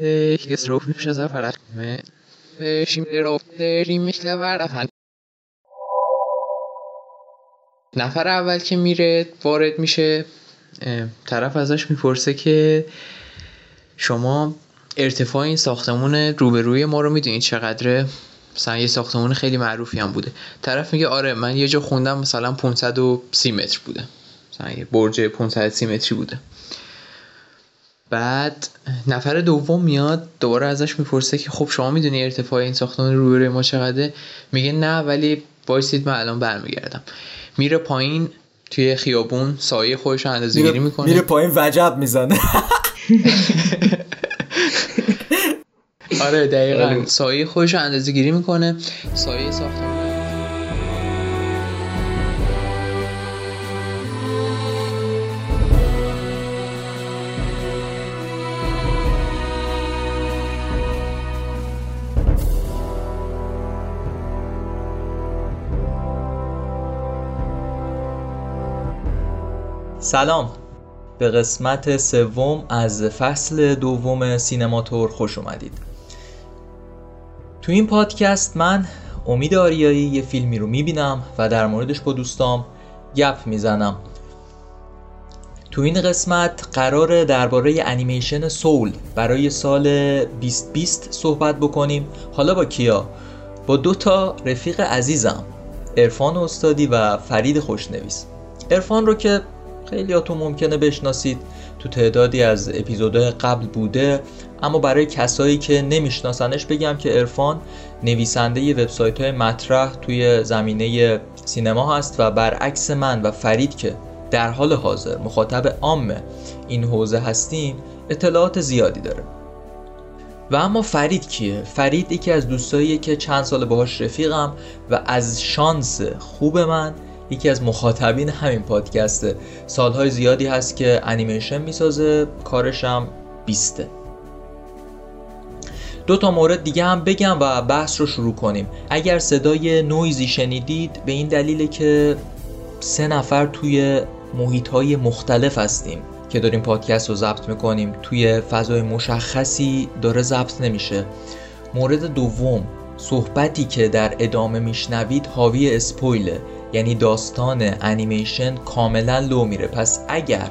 ich rufe mich das auf شیم رفته مثل نفر اول که میره وارد میشه طرف ازش می‌پرسه که شما ارتفاع این ساختمون روبروی ما رو می‌دونید چقدره مثلا یه ساختمون خیلی معروفی هم بوده طرف میگه آره من یه جا خوندم مثلا 530 متر بوده مثلا یه برج 530 متری بوده بعد نفر دوم میاد دوباره ازش می‌پرسه که خب شما می‌دونی ارتفاع این ساختمان روبروی ما چقدره؟ میگه نه ولی وایسید من الان برمیگردم. میره پایین توی خیابون سایه خودش رو اندازه گیری می‌کنه. میره پایین وجب می‌زنه. آره دقیقا. آره. سایه خودش رو اندازه گیری می‌کنه. سایه ساختمان سلام. به قسمت سوم از فصل دوم سینماتور خوش اومدید. تو این پادکست من امید آریایی یه فیلمی رو می‌بینم و در موردش با دوستام گپ می‌زنم. تو این قسمت قرار درباره انیمیشن سول برای سال 2020 صحبت بکنیم. حالا با کیا؟ با دو تا رفیق عزیزم ارفان استادی و فرید خوشنویس. ارفان رو که خیلیاتون ممکنه بشناسید تو تعدادی از اپیزودهای قبل بوده اما برای کسایی که نمیشناسنش بگم که ارفان نویسنده وبسایت های مطرح توی زمینه سینما هست و برعکس من و فرید که در حال حاضر مخاطب عام این حوزه هستیم اطلاعات زیادی داره و اما فرید کیه؟ فرید یکی از دوستاییه که چند سال باهاش رفیقم و از شانس خوب من یکی از مخاطبین همین پادکسته. سالهای زیادی هست که انیمیشن می‌سازه کارشم بیسته. دو تا مورد دیگه هم بگم و بحث رو شروع کنیم. اگر صدای نویزی شنیدید به این دلیله که سه نفر توی محیط های مختلف هستیم که داریم پادکست رو ضبط می‌کنیم. توی فضای مشخصی داره ضبط نمیشه. مورد دوم صحبتی که در ادامه میشنوید حاوی اسپویله. یعنی داستان انیمیشن کاملا لو میره. پس اگر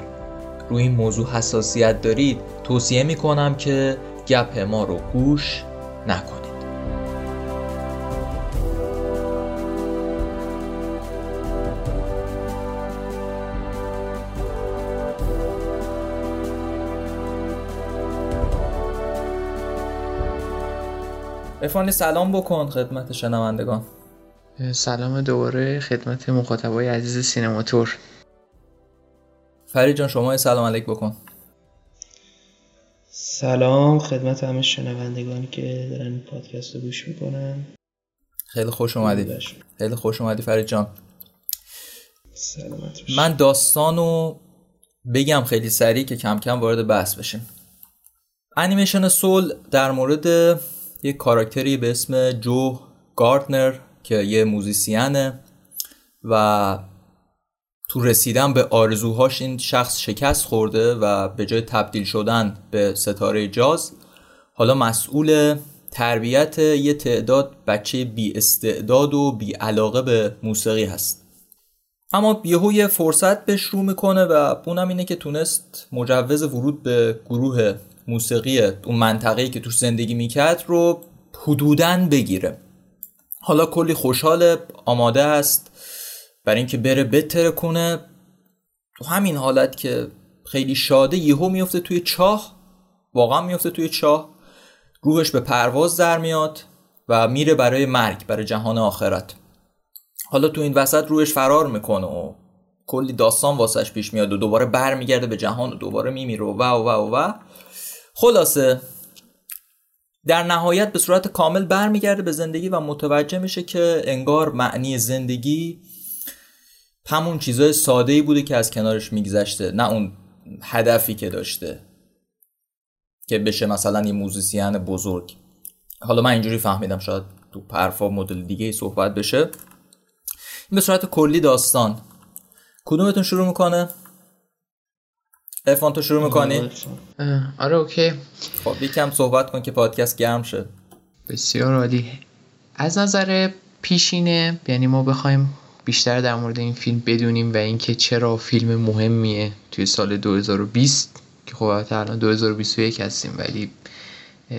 روی این موضوع حساسیت دارید توصیه می‌کنم که گپ ما رو گوش نکنید. افانی سلام بکن خدمت شنوندگان. سلام دوباره خدمت مخاطبای عزیز سینماتور فرید جان شما سلام علیک بکن. سلام خدمت همه شنوندگانی که دارن پادکست رو گوش می‌کنن. خیلی خوش اومدی. خیلی خوش. اومدی فرید جان. سلامت من داستانو بگم خیلی سریع که کم کم وارد بحث بشیم. انیمیشن سول در مورد یک کاراکتری به اسم جو گاردنر که یه موزیسینه و تو رسیدن به آرزوهاش این شخص شکست خورده و به جای تبدیل شدن به ستاره جاز حالا مسئول تربیت یه تعداد بچه بی استعداد و بی علاقه به موسیقی هست. اما یهو یه فرصت بهش رو می‌کنه و اونم اینه که تونست مجوز ورود به گروه موسیقی اون منطقه‌ای که توش زندگی می‌کرد رو حدوداً بگیره. حالا کلی خوشحال آماده است برای اینکه بره بتره کنه. تو همین حالت که خیلی شاده یهو میفته توی چاه واقعا میفته توی چاه روحش به پرواز در میاد و میره برای مرگ برای جهان آخرت. حالا تو این وسط روحش فرار می‌کنه و کلی داستان واسش پیش میاد و دوباره برمیگرده به جهان و دوباره میمیره و و و و خلاصه در نهایت به صورت کامل برمیگرده به زندگی و متوجه میشه که انگار معنی زندگی همون چیزای ساده ای بوده که از کنارش میگذشته نه اون هدفی که داشته که بشه مثلا یه موزیسین بزرگ. حالا من اینجوری فهمیدم شاید تو پرفا مدل دیگه ای صحبت بشه. این به صورت کلی داستان. کدومتون شروع می‌کنه؟ ارفان تو شروع می‌کنی؟ آره اوکی. خب یکم صحبت کن که پادکست گرم شد بسیار عالی. از نظر پیشینه یعنی ما بخوایم بیشتر در مورد این فیلم بدونیم و اینکه چرا فیلم مهمیه توی سال 2020 که خب الان 2021 هستیم ولی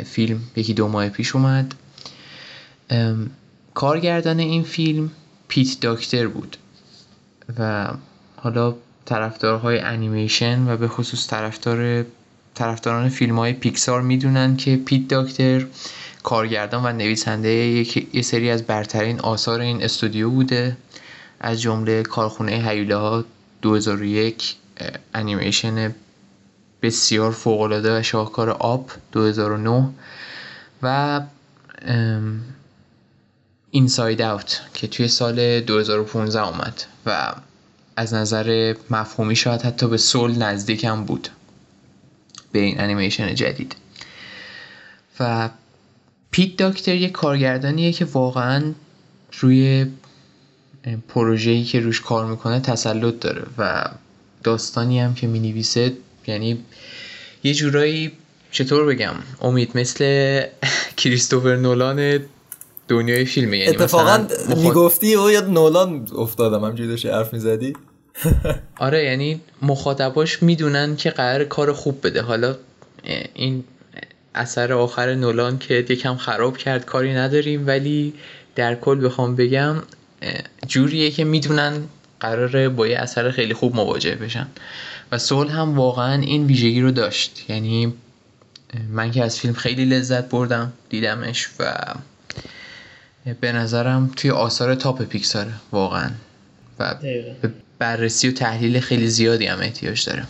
فیلم یکی دو ماه پیش اومد. کارگردان این فیلم پیت داکتر بود. و حالا طرفدارهای انیمیشن و به خصوص طرفدار طرفداران فیلم های پیکسار می‌دونن که پیت داکتر کارگردان و نویسنده یه سری از برترین آثار این استودیو بوده. از جمله کارخونه هیوله ها 2001 انیمیشن بسیار فوقالعاده و شاهکار آب 2009 و اینساید اوت که توی سال 2015 اومد و از نظر مفهومی شاید حتی به سول نزدیکم بود. به این انیمیشن جدید. و پیت داکتر یه کارگردانیه که واقعا روی پروژه‌ای که روش کار می‌کنه تسلط داره و داستانی هم که می‌نویسه یعنی یه جورایی چطور بگم امید مثل کریستوفر نولان دنیای فیلمه. یعنی اتفاقا می‌گفتی او یاد نولان افتادم همجوری داشتی حرف می‌زدی. آره یعنی مخاطباش می‌دونن که قرار کار خوب بده. حالا این اثر آخر نولان که یکم خراب کرد کاری نداریم. ولی در کل بخوام بگم جوریه که می‌دونن قراره با یه اثر خیلی خوب مواجه بشن. و سول هم واقعا این ویژگی رو داشت. یعنی من که از فیلم خیلی لذت بردم دیدمش و به نظرم توی آثار تاپ پیکساره واقعا. و به بررسی و تحلیل خیلی زیادی هم احتیاج داره.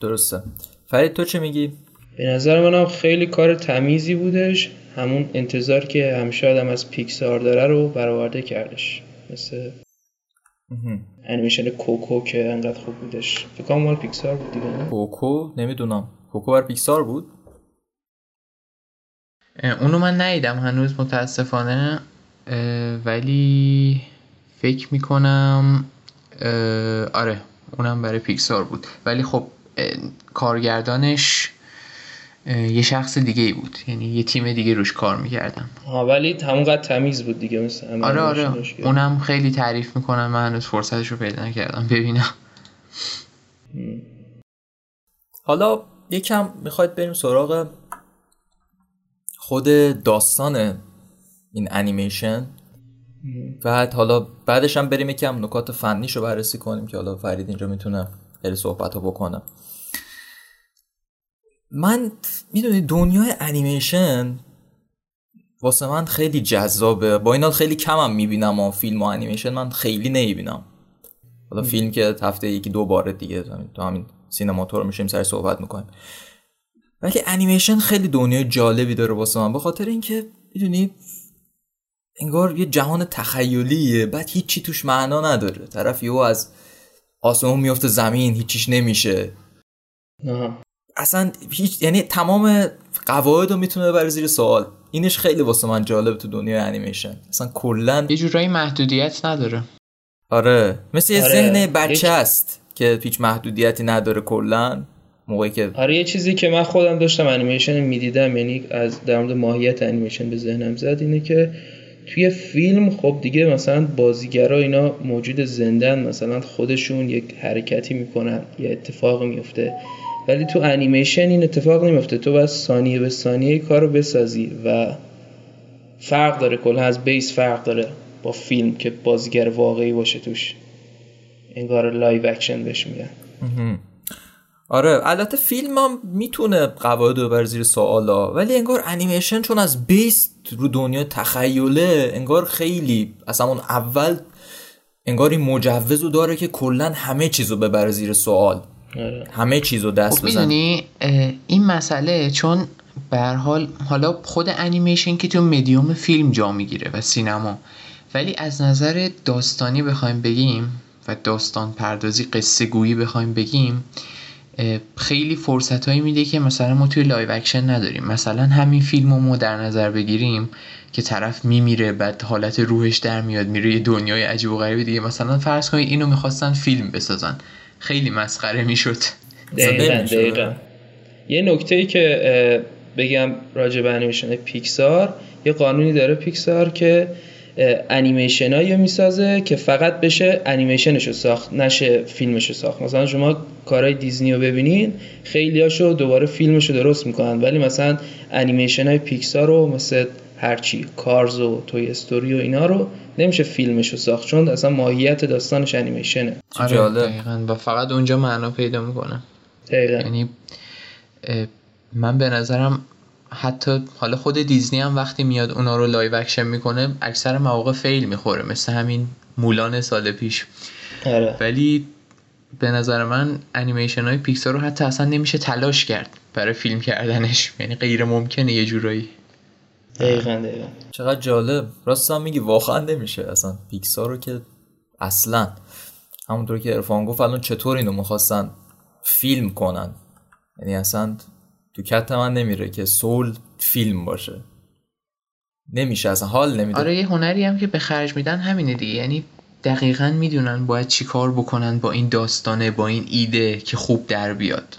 درسته. فرید تو چه میگی؟ به نظر منم خیلی کار تمیزی بودش. همون انتظار که همیشه آدم از پیکسار داره رو برآورده کردش. مثل انیمیشن کوکو که انقدر خوب بودش. فکر مال پیکسار بود دیگه نه؟ کوکو؟ نمی‌دونم. کوکو بر پیکسار بود؟ اونو من ندیدم هنوز متاسفانه. ولی فکر می‌کنم آره اونم برای پیکسار بود. ولی خب کارگردانش یه شخص دیگه ای بود. یعنی یه تیم دیگه روش کار می‌کردن. ها ولی همونقدر تمیز بود دیگه مثل آره آره. اونم خیلی تعریف می‌کنن من هنوز فرصتش رو پیدا نکردم ببینم. حالا یکم می‌خواید بریم سراغ خود داستان این انیمیشن. بعد حالا بعدش هم بریم یکم نکات فنیش رو بررسی کنیم که حالا فرید اینجا می‌تونه خیلی صحبت رو بکنه. من می‌دونی دنیای انیمیشن واسه من خیلی جذابه. با این حال خیلی کمم می‌بینم و فیلم و انیمیشن. من خیلی نمی‌بینم. حالا فیلم که هفته یکی دو بار دیگه تو همین سینماتور میشیم سر صحبت می‌کنیم. ولی انیمیشن خیلی دنیای جالبی داره واسه من. به خاطر اینکه می‌دونی انگار یه جهان تخیلیه. بعد هیچی توش معنا نداره. طرف یهو از آسمون میفته زمین هیچیش نمیشه. اصلا هیچ یعنی تمام قواعد رو می‌تونه ببره زیر سوال. اینش خیلی واسه من جالب تو دنیای انیمیشن. اصلا کلا یه جورایی محدودیت نداره. آره. مثل یه آره. ذهن بچه است که هیچ محدودیتی نداره کلا. موقعی که آره یه چیزی که من خودم داشتم انیمیشن می‌دیدم یعنی از در مورد ماهیت انیمیشن به ذهنم زد اینه که توی فیلم خب دیگه مثلا بازیگرا اینا موجود زندن مثلا خودشون یک حرکتی می‌کنن یا اتفاق میفته ولی تو انیمیشن این اتفاق نمیفته تو باید ثانیه به ثانیه کار بسازی و فرق داره کلا از base فرق داره با فیلم که بازیگر واقعی باشه توش. انگار live action بهش میگن. آره البته فیلم هم می‌تونه قواعد رو بر زیر سوال ولی انگار انیمیشن چون از base رو دنیا تخیله انگار خیلی اصلا اون اول انگار این مجوز رو داره که کلا همه چیز رو ببره زیر سوال آره. همه چیز رو دست خب بزن این مسئله چون به هر حال حالا خود انیمیشن که تو مدیوم فیلم جا می‌گیره و سینما ولی از نظر داستانی بخوایم بگیم و داستان پردازی قصه گویی بخوایم بگیم خیلی فرصت هایی میده که مثلا ما توی live action نداریم. مثلا همین فیلم رو ما در نظر بگیریم که طرف میمیره بعد حالت روحش در میاد میره یه دنیای عجیب و غریب دیگه. مثلا فرض کنید اینو می‌خواستن فیلم بسازن. خیلی مسخره می‌شد. دقیقا, یه نکته ای که بگم راجع به انیمیشن پیکسار یه قانونی داره پیکسار که انیمیشن هایی می‌سازه که فقط بشه انیمیشنشو ساخت نشه فیلمشو ساخت. مثلا شما کارهای دیزنی رو ببینین خیلی هاشو دوباره فیلمشو درست می‌کنن. ولی مثلا انیمیشن های پیکسار رو مثل هرچی Cars و Toy Story و اینا رو نمیشه فیلمشو ساخت. چون اصلا ماهیت داستانش انیمیشنه آره دقیقا. و فقط اونجا معنا پیدا می‌کنه. دقیقا. یعنی من به نظرم حتی حالا خود دیزنی هم وقتی میاد اونا رو live action می‌کنه اکثر مواقع fail می‌خوره مثل همین مولان سال پیش. آره. ولی به نظر من انیمیشن های پیکسار رو حتی اصلا نمیشه تلاش کرد برای فیلم کردنش. یعنی غیر ممکنه یه جورایی. دقیقا دقیقا. چقدر جالب. راستم میگی واقعا نمیشه. اصلا پیکسار رو که اصلا همونطور که ارفان گفت الان چطور اینو می‌خواستن فیلم کنن؟ یعنی اصلا تو کت من نمیره که سول فیلم باشه. نمیشه اصلا حال نمیده. آره یه هنری هم که به خرج میدن همینه دیگه. یعنی دقیقا می‌دونن باید چی کار بکنن با این داستانه با این ایده که خوب در بیاد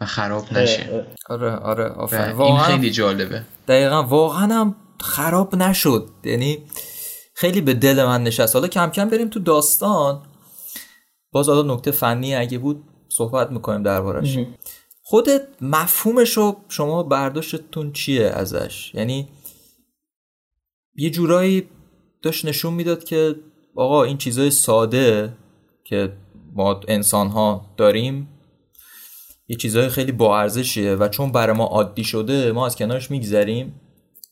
و خراب نشه. آره آره آفرین. این خیلی جالبه. دقیقا واقعا هم خراب نشد. یعنی خیلی به دل من نشست. حالا کم کم بریم تو داستان. باز حالا نکته فنی اگه بود صحبت می‌کنیم دربارش. خودت مفهومش رو شما برداشتتون چیه ازش یعنی یه جورایی داشت نشون می‌داد که آقا این چیزای ساده که ما انسان ها داریم یه چیزای خیلی با ارزشیه و چون برای ما عادی شده ما از کنارش میگذریم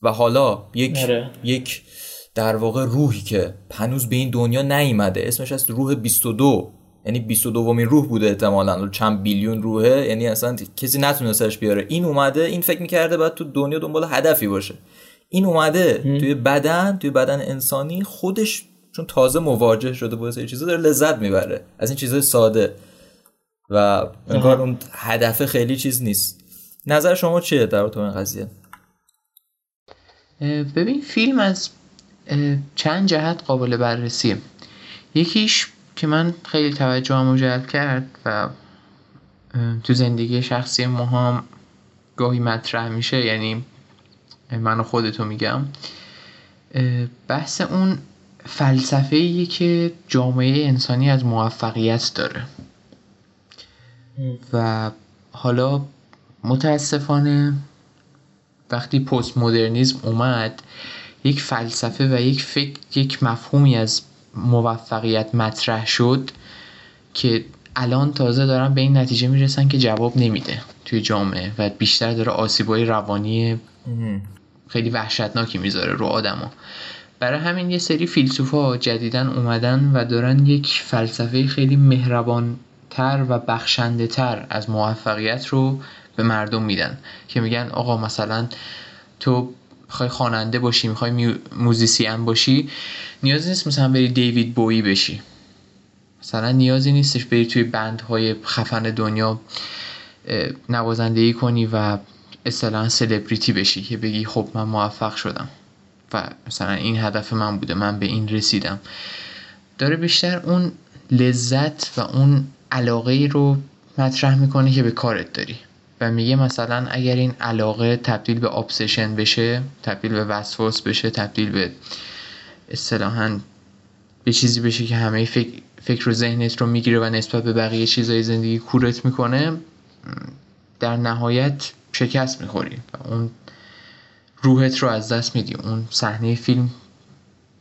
و حالا یک هره. یک در واقع روحی که هنوز به این دنیا نیومده اسمش از روح 22 یعنی 22 دومین روح بوده احتمالا. چند بیلیون روحه یعنی اصلا کسی نتونستش بیاره. این اومده این فکر می‌کرده باید تو دنیا دنبال هدفی باشه. این اومده توی بدن توی بدن انسانی خودش چون تازه مواجه شده با سری چیزا داره لذت می‌بره. از این چیزای ساده. و انگار اون هدف خیلی چیز نیست. نظر شما چیه در تو این قضیه؟ ببین فیلم از چند جهت قابل بررسیه. یکیش که من خیلی توجه جلب کرد و تو زندگی شخصی ما هم گاهی مطرح میشه یعنی من و خودتو میگم. بحث اون فلسفه که جامعه انسانی از موفقیت داره. و حالا متاسفانه وقتی پست مدرنیزم اومد یک فلسفه و یک فکر یک مفهومی از موفقیت مطرح شد که الان تازه دارن به این نتیجه می‌رسن که جواب نمیده توی جامعه و بیشتر داره آسیبای روانی خیلی وحشتناکی می‌ذاره رو آدما. برای همین یه سری فیلسوفا جدیدن اومدن و دارن یک فلسفه خیلی مهربان تر و بخشنده تر از موفقیت رو به مردم میدن که میگن آقا مثلا تو می‌خوای خواننده باشی می‌خوای موزیسین باشی نیازی نیست مثلا بری دیوید بویی بشی. مثلا نیازی نیستش بری توی بندهای خفن دنیا نوازندگی کنی و اصطلاحا سلبریتی بشی که بگی خب من موفق شدم و مثلا این هدف من بوده من به این رسیدم. داره بیشتر اون لذت و اون علاقه رو مطرح می‌کنه که به کارت داری. و میگه مثلا اگر این علاقه تبدیل به ابسشن بشه تبدیل به وسواس بشه تبدیل به اصطلاحا به چیزی بشه که همه فکر, فکر و ذهنت رو می‌گیره و نسبت به بقیه چیزای زندگی کورت می‌کنه در نهایت شکست می‌خوری و اون روحت رو از دست میدی. اون صحنه فیلم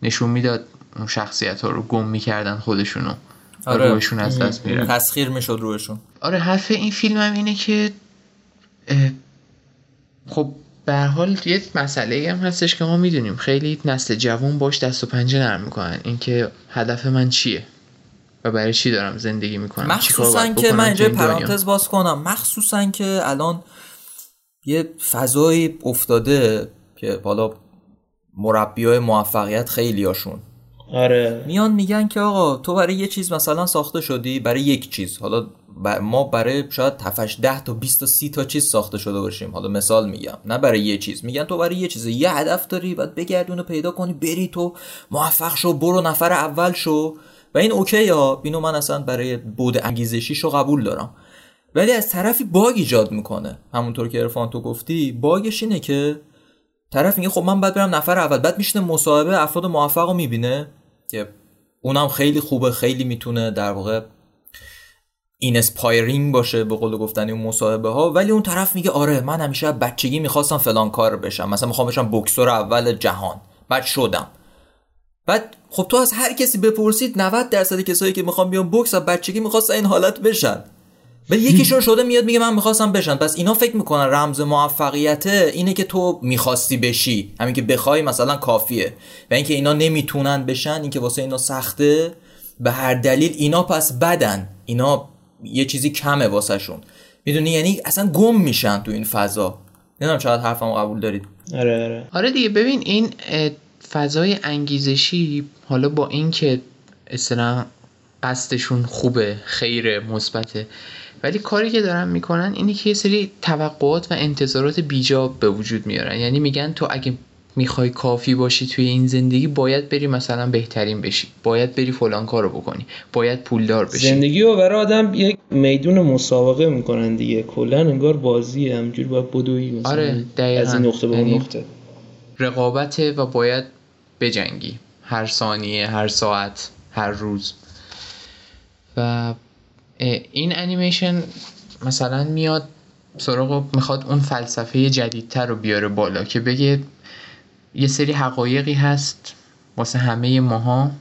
نشون می‌داد اون شخصیت ها رو گم می‌کردن خودشونو آره. روحشون از دست میره تسخیر می‌شد روحشون. آره حرف این فیلم هم اینه که خب به حال یه مسئله هم هستش که ما می‌دونیم. خیلی نسل جوان باش دست و پنجه نرم می‌کنن. اینکه هدف من چیه و برای چی دارم زندگی می‌کنم؟ مخصوصا که من اینجا پرانتز باز کنم. مخصوصا که الان یه فضایی افتاده که حالا مربی های موفقیت خیلی هاشون آره. میان میگن که آقا تو برای یه چیز مثلا ساخته شدی برای یک چیز. حالا ما برای شاید 7 ده تا 20 تا 30 تا چیز ساخته شده باشیم. حالا مثال میگم. نه برای یه چیز. میگن تو برای یه چیز یه هدف داری بعد بگردونو پیدا کنی بری تو موفق شو برو نفر اول شو. و این OK ها. اینو من اصلا برای بعد انگیزشیشو قبول دارم. ولی از طرفی bug ایجاد می‌کنه. همونطور که عرفان تو گفتی bug ش اینه که طرف میگه خب من باید برم نفر اول. بعد میشینه مصاحبه افراد موفق رو می‌بینه. که اونم خیلی خوبه خیلی می‌تونه در واقع inspiring باشه به قول گفتن اون مصاحبه ها ولی اون طرف میگه آره من همیشه بچگی می‌خواستم فلان کار بشم. مثلا می‌خوام بشم بکسور اول جهان. بعد شدم. بعد خب تو از هر کسی بپرسید 90 درصد کسایی که می‌خوام بیان بوکس از بچگی می‌خواست این حالت بشن. ولی یکیشون شده میاد میگه من می‌خواستم بشن پس اینا فکر می‌کنن رمز موفقیت اینه که تو می‌خواستی بشی. همین که بخوای مثلا کافیه. و اینکه اینا نمی‌تونن بشن اینکه واسه اینا سخته به هر دلیل اینا پس بدن. اینا یه چیزی کمه واسه شون می‌دونی؟ یعنی اصلا گم میشن تو این فضا. نمی‌دونم چقدر حرفمو قبول دارید. آره آره. آره دیگه ببین این فضای انگیزشی حالا با اینکه اصلا قصدشون خوبه خیر مثبته ولی کاری که دارن می‌کنن اینه که یه سری توقعات و انتظارات بیجا به وجود میارن. یعنی میگن تو اگه می‌خوای کافی باشی توی این زندگی باید بری مثلا بهترین بشی. باید بری فلان کارو بکنی. باید پولدار بشی. زندگی رو برای آدم یک میدون مسابقه می‌کنن دیگه. کلا انگار بازی همجور باید بدوی مثلا. آره از این نقطه به اون یعنی نقطه. رقابته و باید بجنگی. هر ثانیه هر ساعت هر روز. و این انیمیشن مثلا میاد سراغ می‌خواد اون فلسفه جدیدتر رو بیاره بالا که بگه یه سری حقایقی هست واسه همه ماها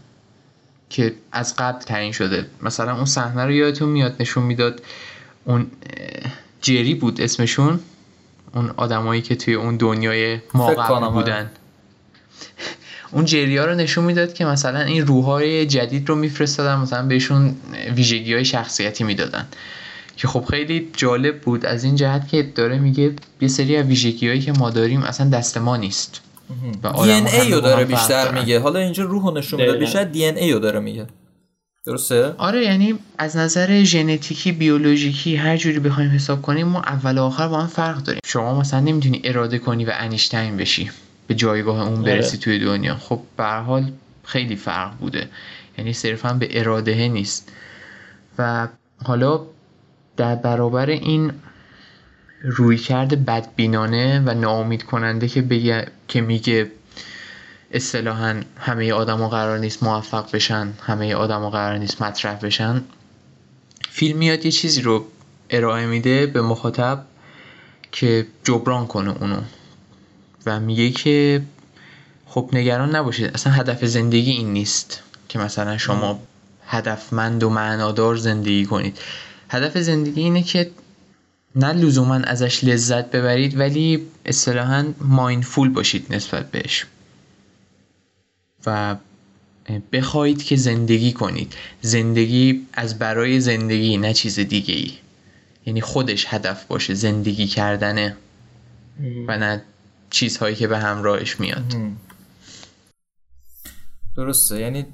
که از قبل تعیین شده. مثلا اون صحنه رو یادتون میاد نشون می‌داد اون جری بود اسمشون اون آدمایی که توی اون دنیای ما قبل بودن. اون جریا رو نشون می‌داد که مثلا این روحای جدید رو میفرستادن مثلا بهشون ویژگی های شخصیتی می‌دادن. که خب خیلی جالب بود. از این جهت که داره میگه یه سری از ویژگی هایی که ما داریم اصلا دست ما نیست. دی ان ای رو داره بیشتر میگه. حالا اینجا روح رو نشون میده. بیشتر دی ان ای رو داره میگه. درسته؟ آره یعنی از نظر ژنتیکی بیولوژیکی هر جوری بخوایم حساب کنیم ما اول و آخر با هم فرق داریم. شما مثلا نمی‌تونی اراده کنی و انیشتین بشی به جایگاه اون برسی آره. توی دنیا. خب به حال خیلی فرق بوده. یعنی صرفا به اراده نیست. و حالا در برابر این روی کرده بدبینانه و ناامید کننده که بگه که میگه اصطلاحا همه آدما قرار نیست موفق بشن همه آدما قرار نیست مطرح بشن. فیلم میاد یه چیزی رو ارائه میده به مخاطب که جبران کنه اونو و میگه که خب نگران نباشید اصلا هدف زندگی این نیست که مثلا شما هدفمند و معنادار زندگی کنید. هدف زندگی اینه که نه لزوما ازش لذت ببرید ولی اصطلاحا مایندفول باشید نسبت بهش. و بخواهید که زندگی کنید. زندگی از برای زندگی نه چیز دیگه ای یعنی خودش هدف باشه زندگی کردنه و نه چیزهایی که به همراهش میاد. درسته. یعنی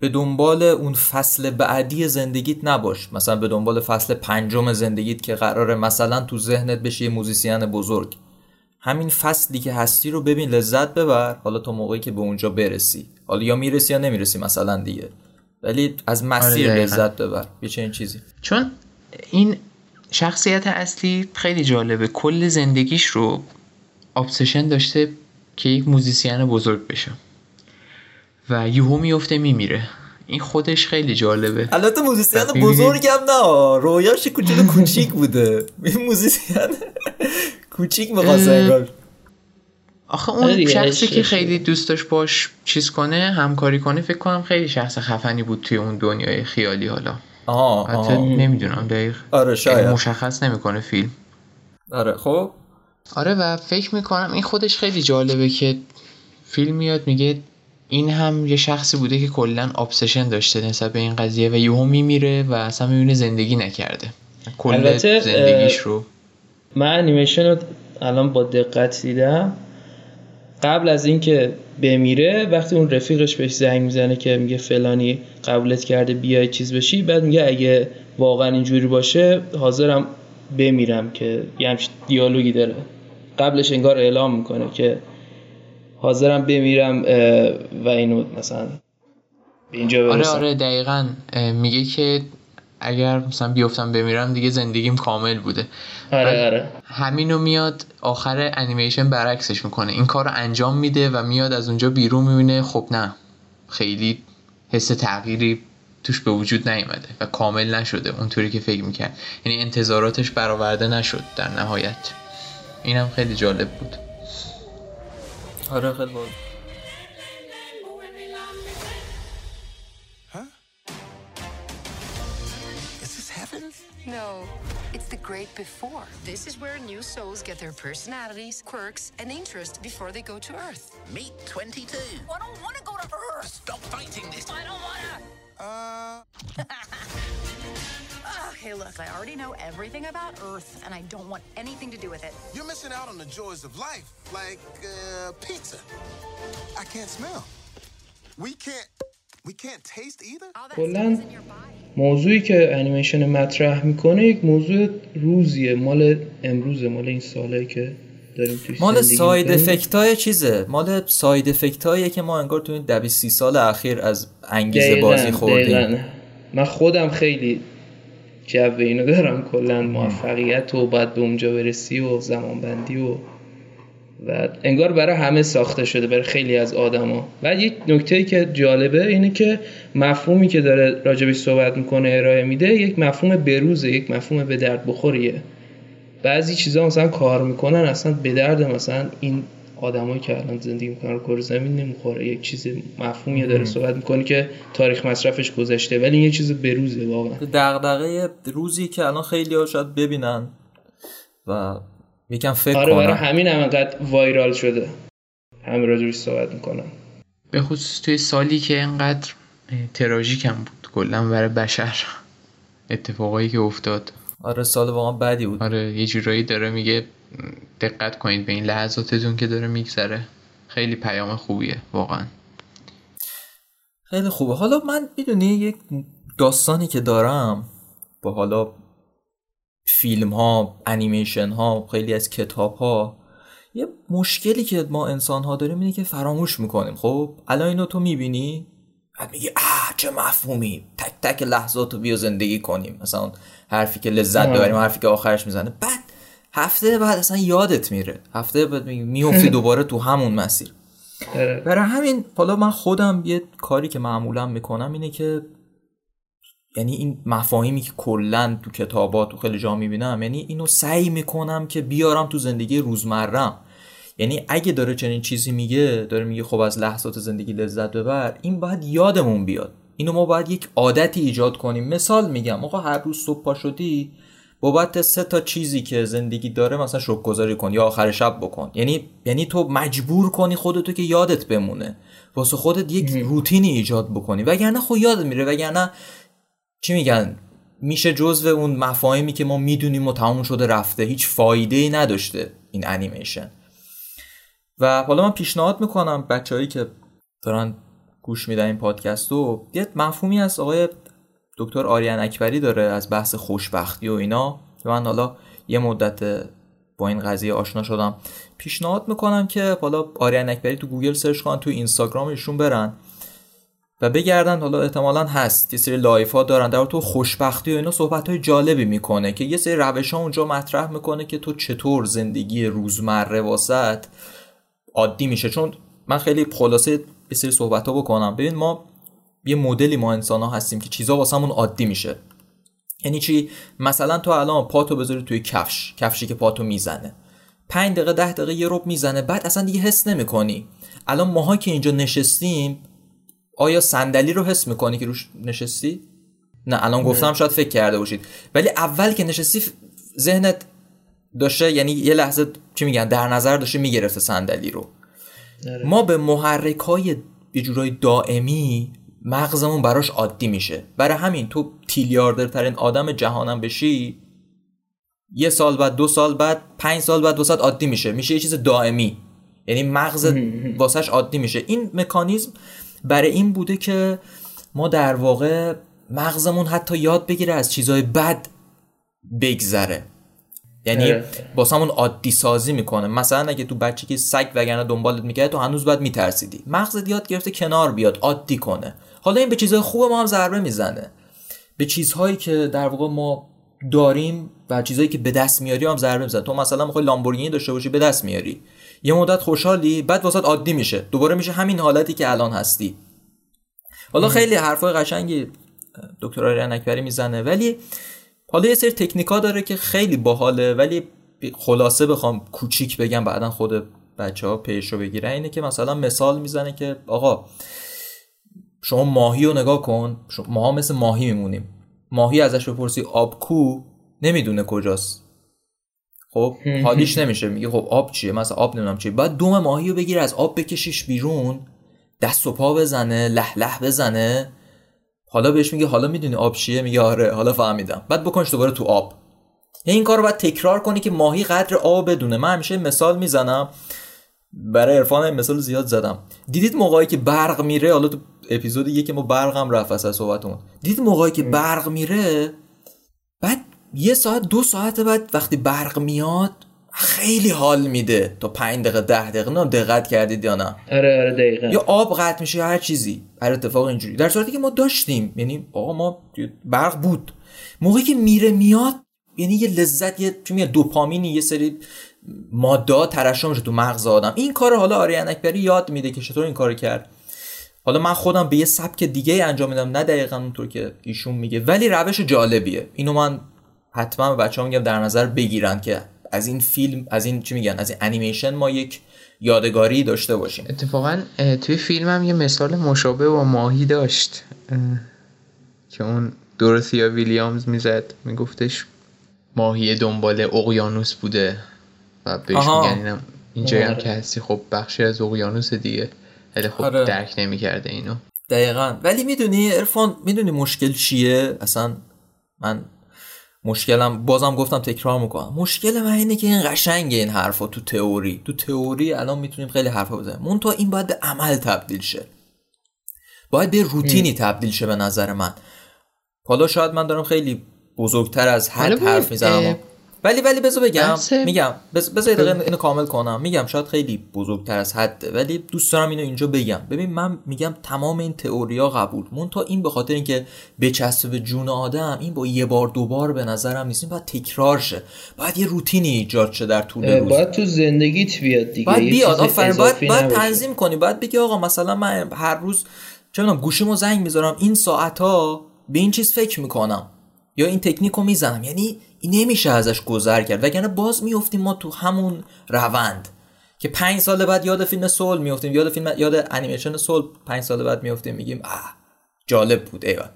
به دنبال اون فصل بعدی زندگیت نباش. مثلا به دنبال فصل پنجم زندگیت که قراره مثلا تو ذهنت بشه یه موزیسین بزرگ. همین فصلی که هستی رو ببین لذت ببر. حالا تو موقعی که به اونجا برسی. حالا یا می‌رسی یا نمی‌رسی مثلا دیگه. ولی از مسیر آره لذت ببر. یه چنین چیزی. چون این شخصیت اصلی خیلی جالبه. کل زندگیش رو obsession داشته که یک musician بزرگ بشه. و یهو میفته میمیره. این خودش خیلی جالبه. البته musician بزرگم نه رویاش کوچولو کوچیک بوده. این musician کوچیک می‌خواسته انگار. آخه اون شخصی که خیلی دوست داشت باش چیز کنه همکاری کنه فکر کنم خیلی شخص خفنی بود توی اون دنیای خیالی حالا. آها نمی‌دونم دقیق. آره شاید. مشخص نمی‌کنه فیلم. آره خب. آره و فکر می‌کنم این خودش خیلی جالبه که فیلم میاد میگه این هم یه شخصی بوده که کلا ابسشن داشته نسبت به این قضیه و یهو میمیره و اصلا می‌بینه زندگی نکرده. کل زندگیش رو. من انیمیشن رو الان با دقت دیدم. قبل از اینکه بمیره وقتی اون رفیقش بهش زنگ می‌زنه که میگه فلانی قبولت کرده بیای چیز بشی بعد میگه اگه واقعا اینجوری باشه حاضرم بمیرم که یه همچین دیالوگی داره. قبلش انگار اعلام می‌کنه که حاضرم بمیرم و اینو مثلا به اینجا برسم. آره آره دقیقا میگه که اگر مثلا بیفتم بمیرم دیگه زندگیم کامل بوده. آره آره. همینو میاد آخر انیمیشن برعکسش می‌کنه. این کار رو انجام میده و میاد از اونجا بیرون می‌بینه. خب نه خیلی حس تغییری توش به وجود نیومده و کامل نشده اونطوری که فکر می‌کرد. یعنی انتظاراتش برآورده نشد در نهایت. اینم خیلی جالب بود. Huh? Is this heaven? No. It's the great before. This is where new souls get their personalities, quirks, and interests before they go to Earth. Meet 22. I don't want to go to Earth. Stop fighting this. I don't want to. Uh. oh, hey, look, I already know everything about Earth, and I don't want anything to do with it. You're missing out on the joys of life, like uh, pizza. I can't smell. We can't. We can't taste either. All that کلاً stuff is in your body. موضوعی که انیمیشن مطرح میکنه یک موضوع روزیه مال امروزه مال این ساله که داریم توش مال side effect های چیزه؟ مال side effect هاییه که ما انگار تو این سی سال اخیر از انگیزه بازی خوردیم. دقیقاً. من خودم خیلی جو اینو دارم کلا موفقیت و باید به اونجا برسی و زمانبندی و و انگار برای همه ساخته شده برای خیلی از آدما. و یک نکته که جالبه اینه که مفهومی که داره راجبش صحبت می‌کنه ارائه میده یک مفهوم بروزه یک مفهوم به درد بخوریه. بعضی چیزا مثلا کار می‌کنن اصلا به درد مثلا این آدمایی که الان زندگی می‌کنن رو کره زمین نمی‌خوره. یک چیز مفهومی داره صحبت می‌کنه که تاریخ مصرفش گذشته ولی یه چیز بروزه واقعا. دغدغه روزی که الان خیلی ها شاید ببینن و یکم فکر آره برای همین هم انقدر وایرال شده. همه راجبش صحبت می‌کنن به خصوص توی سالی که انقدر تراژیک هم بود. کلا برای بشر اتفاقایی که افتاد. آره سال واقعا بدی بود. آره یه جورایی داره میگه دقت کنید به این لحظاتتون که داره میگذره. خیلی پیام خوبیه واقعا. خیلی خوبه. حالا من می‌دونی یک داستانی که دارم با حالا فیلم ها انیمیشن ها خیلی از کتاب ها یه مشکلی که ما انسان ها داریم اینه که فراموش می‌کنیم. خب الان اینو تو می‌بینی؟ بعد میگی اه چه مفهومی. تک تک لحظات رو بیا زندگی کنیم. مثلا حرفی که لذت آه. ببریم حرفی که آخرش می‌زنه. بعد هفته بعد اصلا یادت میره. هفته بعد میفتی دوباره تو همون مسیر. برای همین حالا من خودم یه کاری که معمولا می‌کنم اینه که یعنی این مفاهیمی که کلا تو کتابات تو خیلی جا می‌بینم یعنی اینو سعی می‌کنم که بیارم تو زندگی روزمرم یعنی اگه داره چنین چیزی میگه داره میگه خب از لحظات زندگی لذت ببر این باید یادمون بیاد. اینو ما باید یک عادتی ایجاد کنیم. مثال میگم آقا هر روز صبح پا شدی بابت سه تا چیزی که زندگی داره مثلا شکرگزاری کن یا آخر شب بکن. یعنی یعنی تو مجبور کنی خودتو که یادت بمونه. واسه خودت یک روتینی ایجاد بکنی. وگرنه خب یادت میره وگرنه چی میگن؟ میشه جزو اون مفاهیمی که ما می‌دونیم و تموم شده رفته. هیچ فایده ای نداشته این انیمیشن و حالا من پیشنهاد می‌کنم بچههایی که دارن گوش میدن این پادکست رو یه مفهومی از آقای دکتر آریان اکبری داره از بحث خوشبختی و اینا. که من حالا یه مدت با این قضیه آشنا شدم. پیشنهاد می‌کنم که حالا آریان اکبری تو گوگل search کنن تو اینستاگرامشون برن و بگردن. حالا احتمالا هست. یه سری live ها دارن. در تو خوشبختی و اینا صحبت های جالبی می‌کنه که یه سری روش ها اونجا مطرح می‌کنه که تو چطور زندگی روزمره واست عادی میشه. چون من خیلی خلاصه یه سری صحبت ها بکنم. ببین ما یه مدلی ما انسان ها هستیم که چیزا واسمون عادی میشه. یعنی چی؟ مثلا تو الان پاتو بذاری توی کفش. کفشی که پاتو می‌زنه. 5 دقیقه 10 دقیقه یه رب می‌زنه. بعد اصلا دیگه حس نمی‌کنی. الان ماها که اینجا نشستیم آیا صندلی رو حس می‌کنی که روش نشستی؟ نه الان گفتم شاید فکر کرده باشید. ولی اول که نشستی ذهنت داشته یعنی یه لحظه چی میگن در نظر داشته می‌گرفته صندلی رو. آره. ما به محرک های یه جورای دائمی مغزمون براش عادی میشه. برای همین تو تیلیاردرترین آدم جهانم بشی یه سال بعد دو سال بعد پنج سال بعد واسه عادی میشه. میشه یه چیز دائمی. یعنی مغز واسش عادی میشه. این مکانیزم برای این بوده که ما در واقع مغزمون حتی یاد بگیره از چیزهای بد بگذره. یعنی آره. واسمون عادی سازی می‌کنه. مثلا اگه تو بچگی سگ وگرنه دنبالت می‌کرد تو هنوز باید میترسیدی. مغزت یاد گرفته کنار بیاد عادی کنه. حالا این به چیزهای خوب ما هم ضربه می‌زنه. به چیزهایی که در واقع ما داریم و چیزهایی که به دست میاری هم ضربه میزن تو مثلا می‌خوای لامبورگینی داشته باشی به دست میاری. یه مدت خوشحالی بعد واسط عادی میشه. دوباره میشه همین حالتی که الان هستی. حالا خیلی حرفای قشنگی دکتر آریان اکبری می‌زنه. ولی حالا یه سری تکنیکا داره که خیلی باحاله ولی خلاصه بخوام کوچیک بگم بعدا خود بچه ها پیش رو بگیرن اینه که مثلا مثال می‌زنه که آقا شما ماهی رو نگاه کن ما مثل ماهی میمونیم. ماهی ازش بپرسی آب کو نمی‌دونه کجاست. خب حالیش نمیشه میگه خب آب چیه؟ مثلا آب نمی‌دونم چیه. بعد دوم ماهی رو بگیر از آب بکشیش بیرون دست و پا بزنه لح لح بزنه حالا بهش میگه حالا می‌دونی آب چیه؟ میگه آره حالا فهمیدم. بعد بکنش دوباره تو آب. این کار رو باید تکرار کنی که ماهی قدر آب بدونه. من همیشه مثال می‌زنم. برای عرفان مثال زیاد زدم. دیدید موقعی که برق میره؟ حالا تو اپیزود یکی ما برق هم رفت از صحبتمون. دیدید موقعی که برق میره؟ بعد یه ساعت دو ساعت بعد وقتی برق میاد خیلی حال میده. تا پنج دقیقه ده دقیقه نه دقت کردید یا نه. آره آره دقیقا. یا آب قطع میشه هر چیزی. هر اتفاق اینجوری. در صورتی که ما داشتیم. یعنی آقا ما برق بود. موقعی که میره میاد یعنی یه لذت یه چون دوپامینی یه سری ماده ترشح میشه تو مغز آدم. این کار حالا آریان اکبری یاد میده که چطور این کارو کرد. حالا من خودم به یه سبک دیگه انجام میدم. نه دقیقا اونطور که ایشون میگه. ولی روش جالبیه. اینو من حتما به بچه‌ها میگم در نظر بگیرن که از این فیلم از این چی میگن از این انیمیشن ما یک یادگاری داشته باشیم. اتفاقا توی فیلم هم یه مثال مشابه با ماهی داشت. که اون دورثیا ویلیامز می‌زد میگفتش ماهی دنبال اقیانوس بوده و بهش میگن اینم اینجایی هم آره. که هستی خب بخشی از اقیانوس دیگه. ولی خب آره. درک نمی‌کرده اینو. دقیقا. ولی می‌دونی ارفان می‌دونی مشکل چیه؟ اصلا من مشکلم بازم گفتم تکرار می‌کنم. مشکل من اینه که این قشنگه این حرفا تو تئوری. تو تئوری الان می‌تونیم خیلی حرفا بزنیم. مون تا این باید به عمل تبدیل شه. باید به روتینی تبدیل شه به نظر من. حالا شاید من دارم خیلی بزرگتر از حد حرف می‌زنم ولی ولی بذار بگم میگم بز- بذار دقیقه اینو کامل کنم. میگم شاید خیلی بزرگتر از حده ولی دوست دارم اینو اینجا بگم. ببین من میگم تمام این تئوریا قبول. مون تا این به خاطر اینکه بچسبه به جون آدم این با یه بار دو بار به نظرم نیست. باید تکرار شه. باید یه روتینی ایجاد شه در طول روز. باید تو زندگیت بیاد دیگه. باید بیاد آفرین. باید, باید. تنظیم کنی. باید بگی آقا مثلا من هر روز چه می‌دونم گوشیمو زنگ می‌ذارم. این ساعت ها به این چیز فکر می‌کنم. یا این تکنیک رو می‌زنم. یعنی این نمیشه ازش گذر کرد. وگرنه باز میفتیم ما تو همون روند که پنج سال بعد یاد فیلم Soul میفتیم یاد فیلم یاد انیمیشن Soul پنج سال بعد میفتیم میگیم آه جالب بود ایوان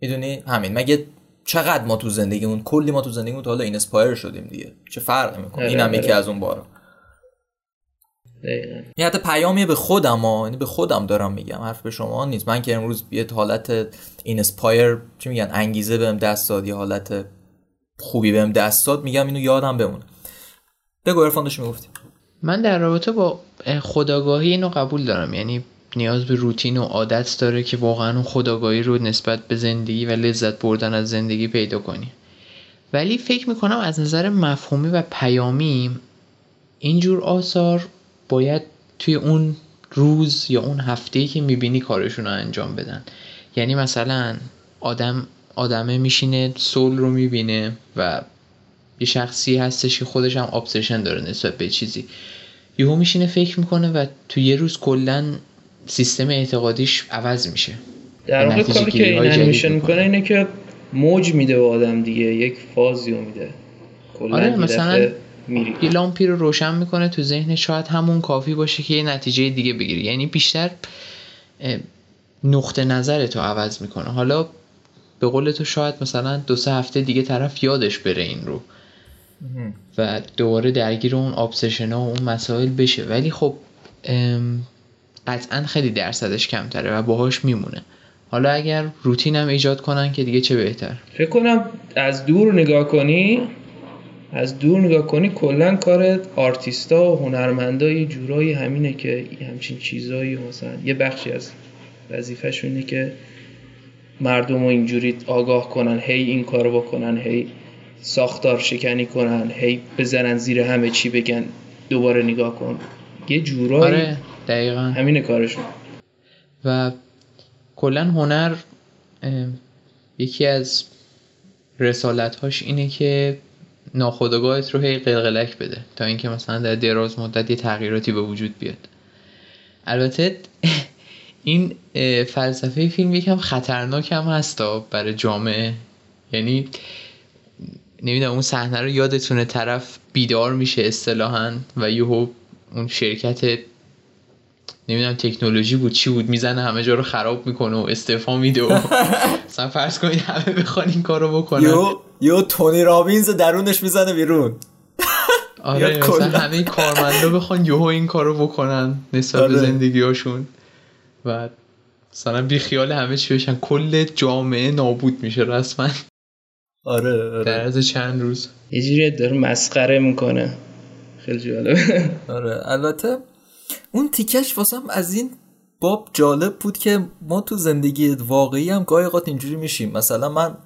می‌دونی؟ همین. مگه چقدر ما تو زندگیمون کلی ما تو زندگیمون تا حالا inspire شدیم دیگه؟ چه فرقی می‌کنه؟ آره، اینم آره. یکی از اون بارا. دقیقاً. حتی پیامیه به خودم ها یعنی به خودم دارم میگم حرف به شما نیست. من که امروز یه حالت inspire چی میگن انگیزه بهم دست داد یه حالت خوبی بهم دست داد میگم اینو یادم بمونه. بگو عرفان داشتی می‌گفتی؟ من در رابطه با اه، خودآگاهی اینو قبول دارم. یعنی نیاز به روتین و عادت داره که واقعا اون خودآگاهی رو نسبت به زندگی و لذت بردن از زندگی پیدا کنی. ولی فکر می‌کنم از نظر مفهومی و پیامی اینجور آثار باید توی اون روز یا اون هفته‌ای که می‌بینی کارشون رو انجام بدن. یعنی مثلا آدم آدمه میشینه سول رو می‌بینه و یه شخصی هستش که خودش هم ابسشن داره نسبت به چیزی. یهو میشینه فکر می‌کنه و تو یه روز کلا سیستم اعتقادیش عوض میشه. در واقع کاری که این انیمیشن می‌کنه. اینه که موج میده به آدم دیگه یک فازی رو میده. آره، مثلا میری. یه لامپی رو روشن می‌کنه تو ذهنش شاید همون کافی باشه که یه نتیجه دیگه بگیری. یعنی بیشتر نقطه نظر تو عوض می‌کنه. حالا به قول تو شاید مثلا دو سه هفته دیگه طرف یادش بره این رو. و دوباره درگیر اون ابسشن ها و اون مسائل بشه. ولی خب قطعا خیلی درصدش کمتره و باهاش میمونه. حالا اگر روتین هم ایجاد کنن که دیگه چه بهتر؟ فکر کنم از دور نگاه کنی از دور نگاه کنی کلا کار آرتیستا و هنرمندا یه جورایی همینه که همچین چیزایی مثلا یه بخشی از وظیفهشون اینه که مردم رو اینجوری آگاه کنن هی این کارو بکنن هی ساختار شکنی کنن هی بزنن زیر همه چی بگن دوباره نگاه کن. یه جورایی آره دقیقا. همینه کارشون. و کلا هنر یکی از رسالتهاش اینه که ناخودآگاهت رو هی قلقلک بده تا اینکه مثلا در دراز مدت یه تغییراتی به وجود بیاد. البته این فلسفه فیلم یکم خطرناک هم هستا برای جامعه. یعنی نمی‌دونم اون صحنه رو یادتونه طرف بیدار میشه اصطلاحا و یهو اون شرکت نمی‌دونم تکنولوژی بود چی بود می‌زنه همه جا رو خراب می‌کنه و استعفا میده و مثلا فرض کنید همه بخوان این کارو بکنن. یو یو تونی رابینز درونش می‌زنه بیرون. آره مثلا. همه کارمندا بخوان یهو این کارو بکنن نسبت به آره. زندگیاشون و مثلا بی خیال همه چی بشن. کل جامعه نابود میشه رسما. آره در آره عرض چند روز. یه جوری داره مسخره می‌کنه. خیلی جالبه. آره البته اون تیکش واسم از این باب جالب بود که ما تو زندگی واقعی هم گاهی اوقات اینجوری میشیم. مثلا من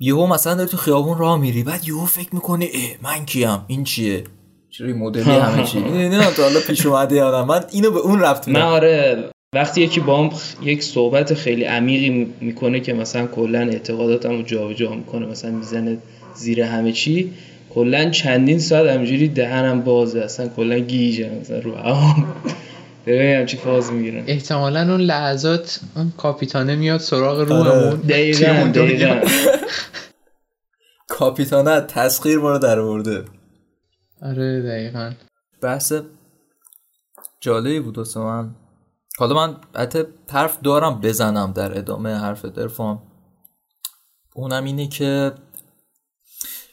یهو مثلا داری تو خیابون راه میری بعد یهو فکر می‌کنه اه من کیم؟ این چیه؟ این مدلی همه چی؟ نمی‌دونم تا حالا پیش اومده یا نه. من اینو به اون رفت من آره. وقتی یکی با هم یک صحبت خیلی عمیقی می- می‌کنه که مثلا کلا اعتقاداتم رو جابجا می‌کنه مثلا می‌زنه زیر همه چی کلا چندین ساعت همجوری دهنم بازه اصلا کلا گیجه مثلا رو ببینم چی فاز می‌گیرن. احتمالا اون لحظات اون کاپیتانه میاد سراغ آره. روحمون دقیقا. دقیقا. کاپیتانه تسخیر ما رو در آورده. آره دقیقا. بحث جالبی بود واسه من. حالا من حتی حرف دارم بزنم در ادامه حرف درفام اونم اینه که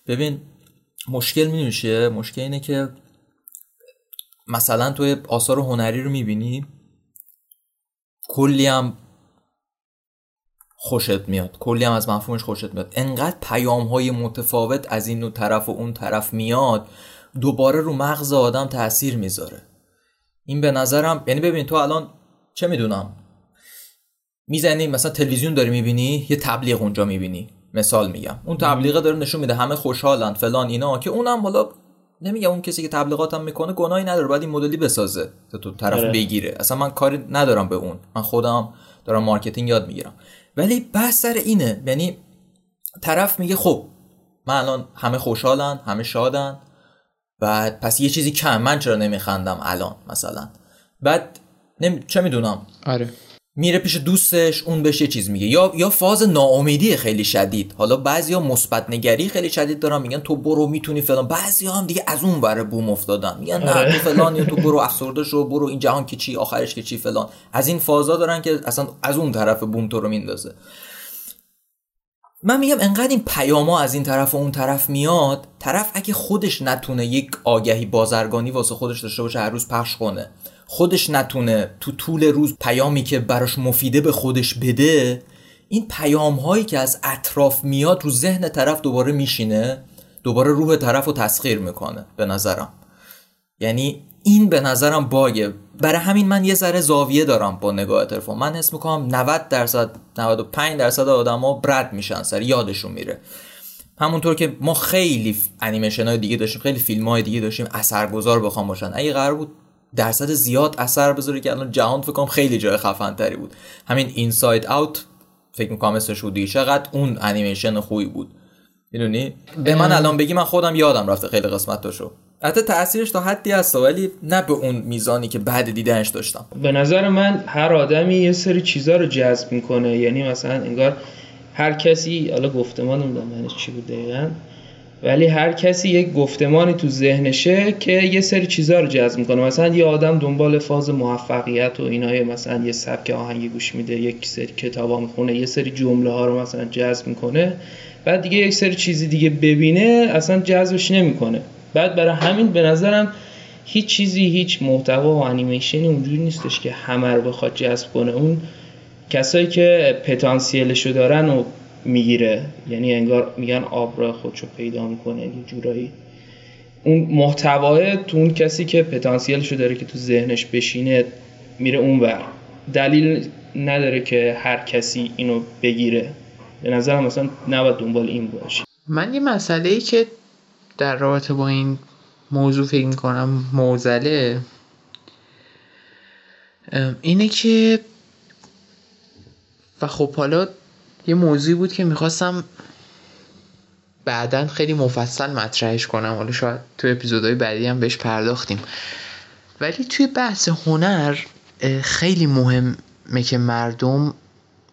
ببین مشکل می‌دونی مشکل اینه که مثلا توی آثار هنری رو می‌بینی کلی هم خوشت میاد. کلی هم از مفهومش خوشت میاد. انقدر پیام های متفاوت از این طرف و اون طرف میاد دوباره رو مغز آدم تاثیر می‌ذاره. این به نظرم یعنی ببین تو الان چه می‌دونم؟ می‌زنی مثلا تلویزیون داری می‌بینی یه تبلیغ اونجا می‌بینی. مثال میگم. اون تبلیغه داره نشون میده همه خوشحالن فلان اینا که اونم حالا نمیگم اون کسی که تبلیغات هم می‌کنه گناهی نداره باید این مدلی بسازه تا تو طرف آره. بگیره. اصلا من کاری ندارم به اون. من خودم دارم marketing یاد می‌گیرم. ولی بحث سر اینه یعنی طرف میگه خب من الان همه خوشحالن همه شادن بعد پس یه چیزی کم من چرا نمیخندم الان مثلا؟ بعد نمی... چه می‌دونم؟ آره. میره پیش دوستش اون بهش یه چیز میگه. یا یا فاز ناامیدی خیلی شدید. حالا بعضیا مثبت نگری خیلی شدید دارن میگن تو برو می‌تونی فلان. بعضیا هم دیگه از اون ور بوم افتادن. میگن نه تو فلان یا تو برو افسرده شو برو این جهان که چی آخرش که چی فلان. از این فازا دارن که اصلا از اون طرف بوم تو رو میندازه. من میگم انقدر این پیاما از این طرف و اون طرف میاد طرف اگه خودش نتونه یک آگهی بازرگانی واسه خودش داشته باشه هر روز پخش کنه. خودش نتونه تو طول روز پیامی که براش مفیده به خودش بده این پیام هایی که از اطراف میاد رو ذهن طرف دوباره میشینه دوباره روح طرف رو تسخیر می‌کنه به نظرم. یعنی این به نظرم باگه. برای همین من یه ذره زاویه دارم با نگاه تلفن. من حس می‌کنم 90 درصد 95 درصد آدما برد میشن سر یادشون میره. همونطور که ما خیلی انیمیشن های دیگه داشتیم خیلی فیلم های دیگه داشتیم اثرگذار بخوام باشن. اگه قرار بود درصد زیاد اثر بذاره که الان جهان فکر کنم خیلی جای خفن تری بود. همین اینساید اوت فکر می‌کنم اسمش بود دیگه. چقدر اون انیمیشن خوبی بود. می‌دونی؟ به من الان بگی من خودم یادم رفته خیلی قسمتاشو. حتی تاثیرش تا حدی هست ولی نه به اون میزانی که بعد دیدنش داشتم. به نظر من هر آدمی یه سری چیزا رو جذب می‌کنه. یعنی مثلا انگار هر کسی حالا گفتمان نمی‌دونم معنیش چی بود دقیقا؟ ولی هر کسی یک گفتمانی تو ذهنشه که یه سری چیزا رو جذب می‌کنه. مثلا یه آدم دنبال فاز موفقیت و اینای مثلا یه سبک آهنگی گوش میده یک سری کتابا می‌خونه یه سری جمله ها رو مثلا جذب می‌کنه بعد دیگه یک سری چیزی دیگه ببینه اصلا جذبش نمی‌کنه. بعد برای همین به نظرم هیچ چیزی هیچ محتوا و انیمیشنی اونجوری نیستش که همه رو بخواد جذب کنه. اون کسایی که پتانسیلشو دارن و می‌گیره. یعنی انگار میگن آب را خودشو پیدا می‌کنه یه جورایی. اون محتواه تو اون کسی که پتانسیلشو داره که تو ذهنش بشینه میره اونور. دلیل نداره که هر کسی اینو بگیره. به نظرم مثلا نباید دنبال این باشه من یه مسئله ای که در رابطه با این موضوع فکر می‌کنم موزله اینه که و خب حالا یه موضوعی بود که می‌خواستم بعدا خیلی مفصل مطرحش کنم. حالا شاید تو اپیزودهای بعدی هم بهش پرداختیم. ولی توی بحث هنر خیلی مهمه که مردم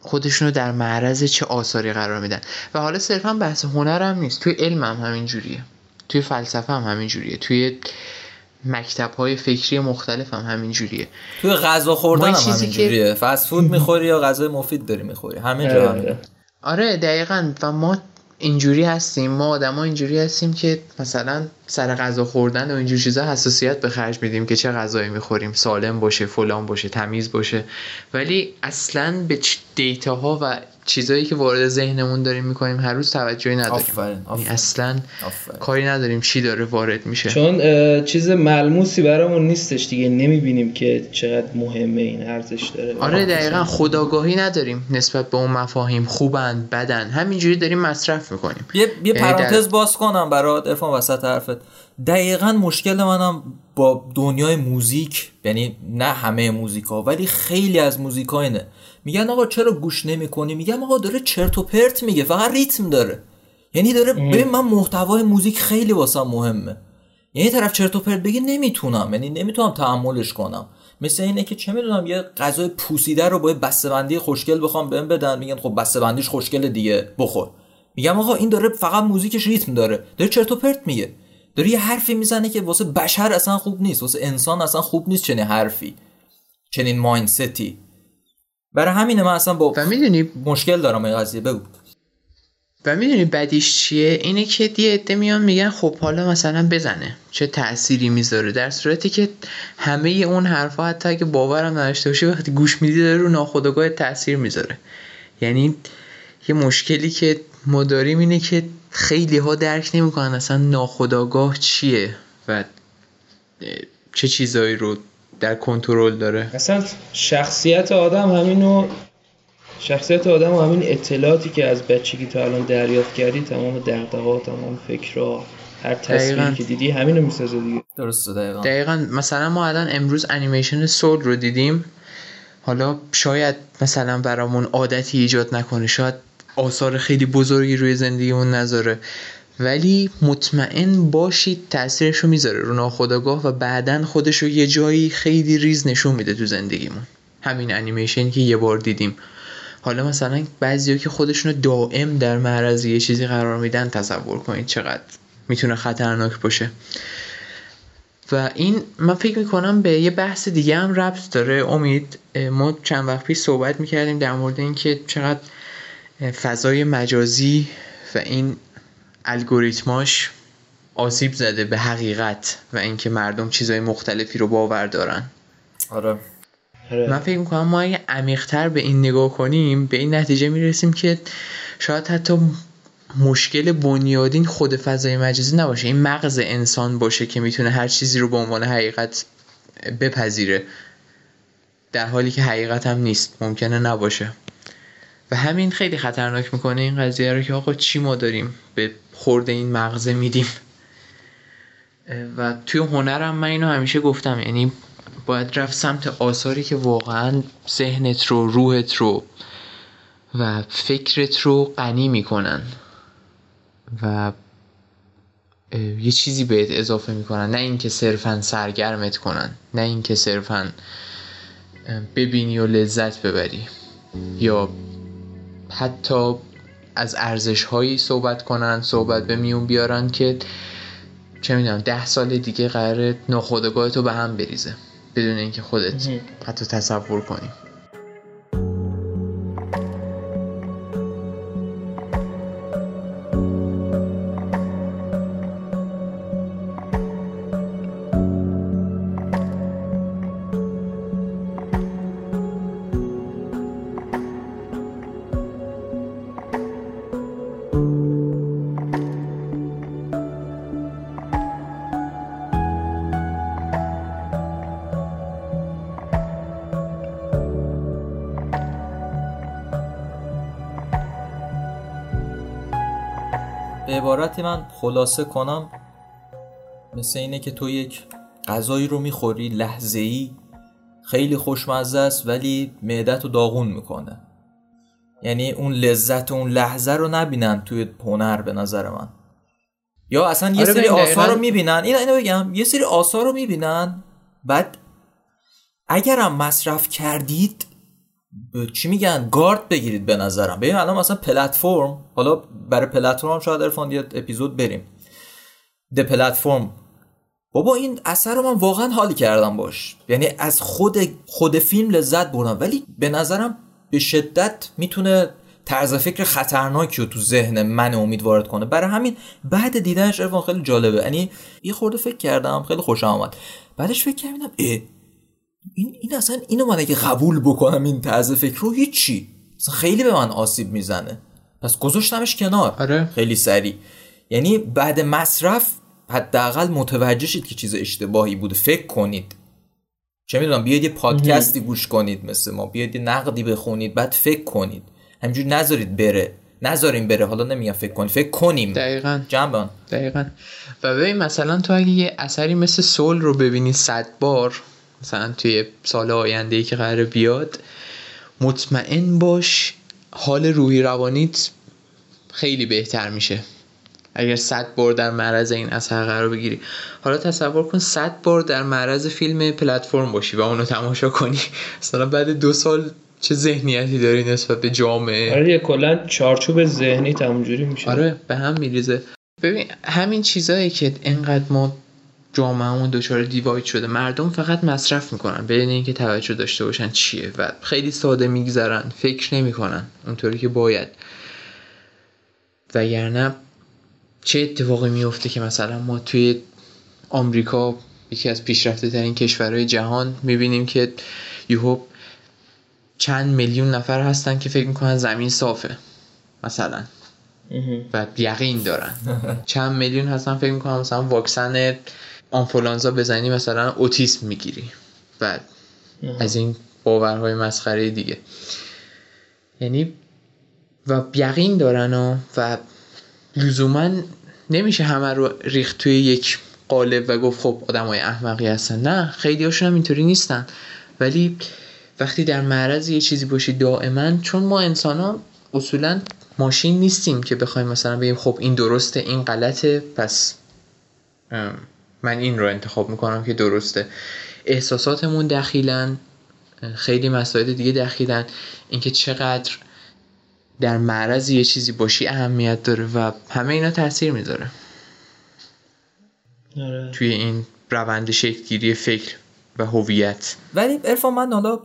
خودشونو در معرض چه آثاری قرار میدن. و حالا صرفا بحث هنر هم نیست. توی علم هم همین جوریه توی فلسفه هم همین جوریه توی مکتب های فکری مختلف هم همین جوریه توی غذا خوردن هم چیزی همین که- جوریه فست فود می‌خوری یا غذای مفید داری می‌خوری؟ همه جا همینه. آره دقیقا. و ما اینجوری هستیم. ما آدما اینجوری هستیم که مثلا سر غذا خوردن و اینجور چیزا حساسیت به خرج میدیم که چه غذایی می‌خوریم. سالم باشه فلان باشه تمیز باشه. ولی اصلا به دیتاها و چیزایی که وارد ذهنمون داریم می‌کنیم هر روز توجهی نداریم. آفرین یعنی آفرین. اصلا آفرین. کاری نداریم چی داره وارد میشه. چون چیز ملموسی برامون نیستش دیگه. نمی‌بینیم که چقدر مهمه این ارزش داره. آره دقیقا خداگاهی نداریم نسبت به اون مفاهیم. خوبن بدن. همینجوری داریم مصرف می‌کنیم. یه, یه یعنی در- پرانتز باز کنم برات ارفان وسط حرفت. دقیقا مشکل منم با دنیای موزیک یعنی نه همه موزیک ها ولی خیلی از موزیک ها اینه. میگن آقا چرا گوش نمی کنی میگم آقا داره چرت و پرت میگه فقط ریتم داره. یعنی داره ببین من محتوای موزیک خیلی واسم مهمه. یعنی طرف چرت و پرت بگه نمی‌تونم یعنی نمی‌تونم تحملش کنم. مثل اینه که چه می‌دونم یه غذای پوسیده رو با بسته‌بندی خوشگل بخوام بهم بدن میگن خب بسته‌بندیش خوشگل دیگه بخور. میگم آقا این داره فقط موزیکش ریتم داره. داره چرت و پرت میگه. داره یه حرفی می‌زنه که واسه بشر اصلا خوب نیست واسه انسان اصلا خوب نیست چنین حرفی چنین مایندستی. برای همینه من اصلا با و می‌دونی مشکل دارم این قضیه بگو. و می‌دونی بدیش چیه؟ اینه که یه عده میان میگن خب حالا مثلا بزنه چه تأثیری می‌ذاره؟ در صورتی که همه اون حرفا حتی اگه باورم نداشته باشی وقتی گوش میدی داره رو ناخودآگاه تاثیر می‌ذاره. یعنی یه مشکلی که ما داریم اینه که خیلی ها درک نمی‌کنن اصلا ناخودآگاه چیه و چه چیزایی رو در کنترل داره. اصلا شخصیت آدم همینو شخصیت آدم و همین اطلاعاتی که از بچگی تا الان دریافت کردی تمام دغدغه‌ها تمام فکرها هر تصویری. که دیدی همینو می‌سازه دیگه. درسته دقیقا. دقیقا. مثلا ما الان امروز انیمیشن سول رو دیدیم. حالا شاید مثلا برامون عادتی ایجاد نکنه. شاید آثار خیلی بزرگی روی زندگیمون نذاره. ولی مطمئن باشید تاثیرش می‌ذاره رو ناخودآگاه و بعدا خودش رو یه جایی خیلی ریز نشون میده تو زندگیمون. همین انیمیشنی که یه بار دیدیم. حالا مثلا بعضیا که خودشون رو دائم در معرض یه چیزی قرار میدن تصور کنید چقدر می‌تونه خطرناک باشه. و این من فکر می‌کنم به یه بحث دیگه هم ربط داره. امید ما چند وقت پیش صحبت می‌کردیم در مورد اینکه چقدر فضای مجازی و این الگوریتماش آسیب زده به حقیقت و اینکه مردم چیزهای مختلفی رو باور دارن. آره. آره. من فکر می‌کنم ما اگه عمیقتر به این نگاه کنیم به این نتیجه می‌رسیم که شاید حتی مشکل بنیادین خود فضای مجازی نباشه. این مغز انسان باشه که می‌تونه هر چیزی رو به عنوان حقیقت بپذیره. در حالی که حقیقت هم نیست. ممکنه نباشه. و همین خیلی خطرناک می‌کنه این قضیه رو که آقا چی ما داریم؟ به خورد این مغزه میدیم. و توی هنرم من اینو همیشه گفتم یعنی باید رفت سمت آثاری که واقعا ذهنت رو روحت رو و فکرت رو غنی می‌کنن و یه چیزی بهت اضافه می‌کنن. نه اینکه صرفا سرگرمت کنن نه اینکه صرفا ببینی و لذت ببری یا حتی از ارزش هایی صحبت کنن صحبت به میون بیارن که چه می‌دونم ده سال دیگه قراره ناخودآگاه تو به هم بریزه بدون اینکه خودت حتی تصور کنی. خلاصه کنم مثل اینه که تو یک غذایی رو می‌خوری لحظه ای خیلی خوشمزه است ولی معدت رو داغون می‌کنه. یعنی اون لذت اون لحظه رو نبینن توی هنر به نظر من. یا اصلا یه آره سری آثار رو. می‌بینن. اینو اینو بگم. یه سری آثار رو می‌بینن بعد اگرم مصرف کردید چی میگن؟ گارد بگیرید به نظرم. ببین الان مثلا پلتفرم حالا برای پلتفرم شاید ارفان یه اپیزود بریم. د پلتفرم بابا این اثر رو من واقعا حالی کردم باش. یعنی از خود خود فیلم لذت بردم. ولی به نظرم به شدت می‌تونه طرز فکر خطرناکی رو تو ذهن من امید وارد کنه. برای همین بعد دیدنش ارفان خیلی جالبه. یعنی یه خورده فکر کردم خیلی خوشم آمد بعدش فکر کردم این, این اصلا اینو من اگه قبول بکنم این طرز فکر رو هیچی. اصلا خیلی به من آسیب می‌زنه. پس گذاشتمش کنار. آره. خیلی سریع. یعنی بعد مصرف حداقل متوجه شید که چیز اشتباهی بوده. فکر کنید. چه می‌دونم بیاید یه پادکستی گوش کنید مثل ما. بیاید یه نقدی بخونید بعد فکر کنید. همینجوری نذارید بره. نذاریم بره. حالا نمیگم فکر کنید. فکر کنیم. دقیقا. جنبان. دقیقا. و ببین مثلا تو اگه یه اثری مثل سول رو ببینی صد بار مثلا توی سال آینده ای که قرار بیاد مطمئن باش حال روحی روانیت خیلی بهتر میشه. اگر صد بار در معرض این اثر قرار بگیری. حالا تصور کن صد بار در معرض فیلم پلتفرم باشی و اونو تماشا کنی. مثلا بعد دو سال چه ذهنیتی داری نسبت به جامعه؟ آره یه کلا چارچوب ذهنی همونجوری میشه. آره به هم میریزه. ببین همین چیزایی که انقدر ما جامعهمون دچار دیواید شده. مردم فقط مصرف می‌کنن. بدون اینکه توجه داشته باشن چیه. و خیلی ساده میگذرن. فکر نمی‌کنن. اونطوری که باید. وگرنه چه اتفاقی میفته که مثلا ما توی آمریکا یکی از پیشرفته ترین کشورهای جهان می‌بینیم که یهو چند میلیون نفر هستن که فکر می‌کنن زمین صافه. مثلا. و یقین دارن. چند میلیون هستن فکر می‌کنم مثلا واکسن آنفولانزا بزنی مثلا اوتیسم می‌گیری. و از این باورهای مسخره دیگه. یعنی و یقین دارن و, و لزوما نمیشه همه رو ریخت توی یک قالب و گفت خب آدم های احمقی هستن. نه خیلی هاشون هم اینطوری نیستن. ولی وقتی در معرض یه چیزی باشی دائما چون ما انسان ها اصولا ماشین نیستیم که بخوایم مثلا بگیم خب این درسته این غلطه پس من این رو انتخاب می‌کنم که درسته. احساساتمون دخیلن خیلی مسائل دیگه دخیلن اینکه چقدر در معرض یه چیزی باشی اهمیت داره و همه اینا تاثیر می‌ذاره. آره. توی این روند شکلگیری فکر و هویت. ولی ارفان من حالا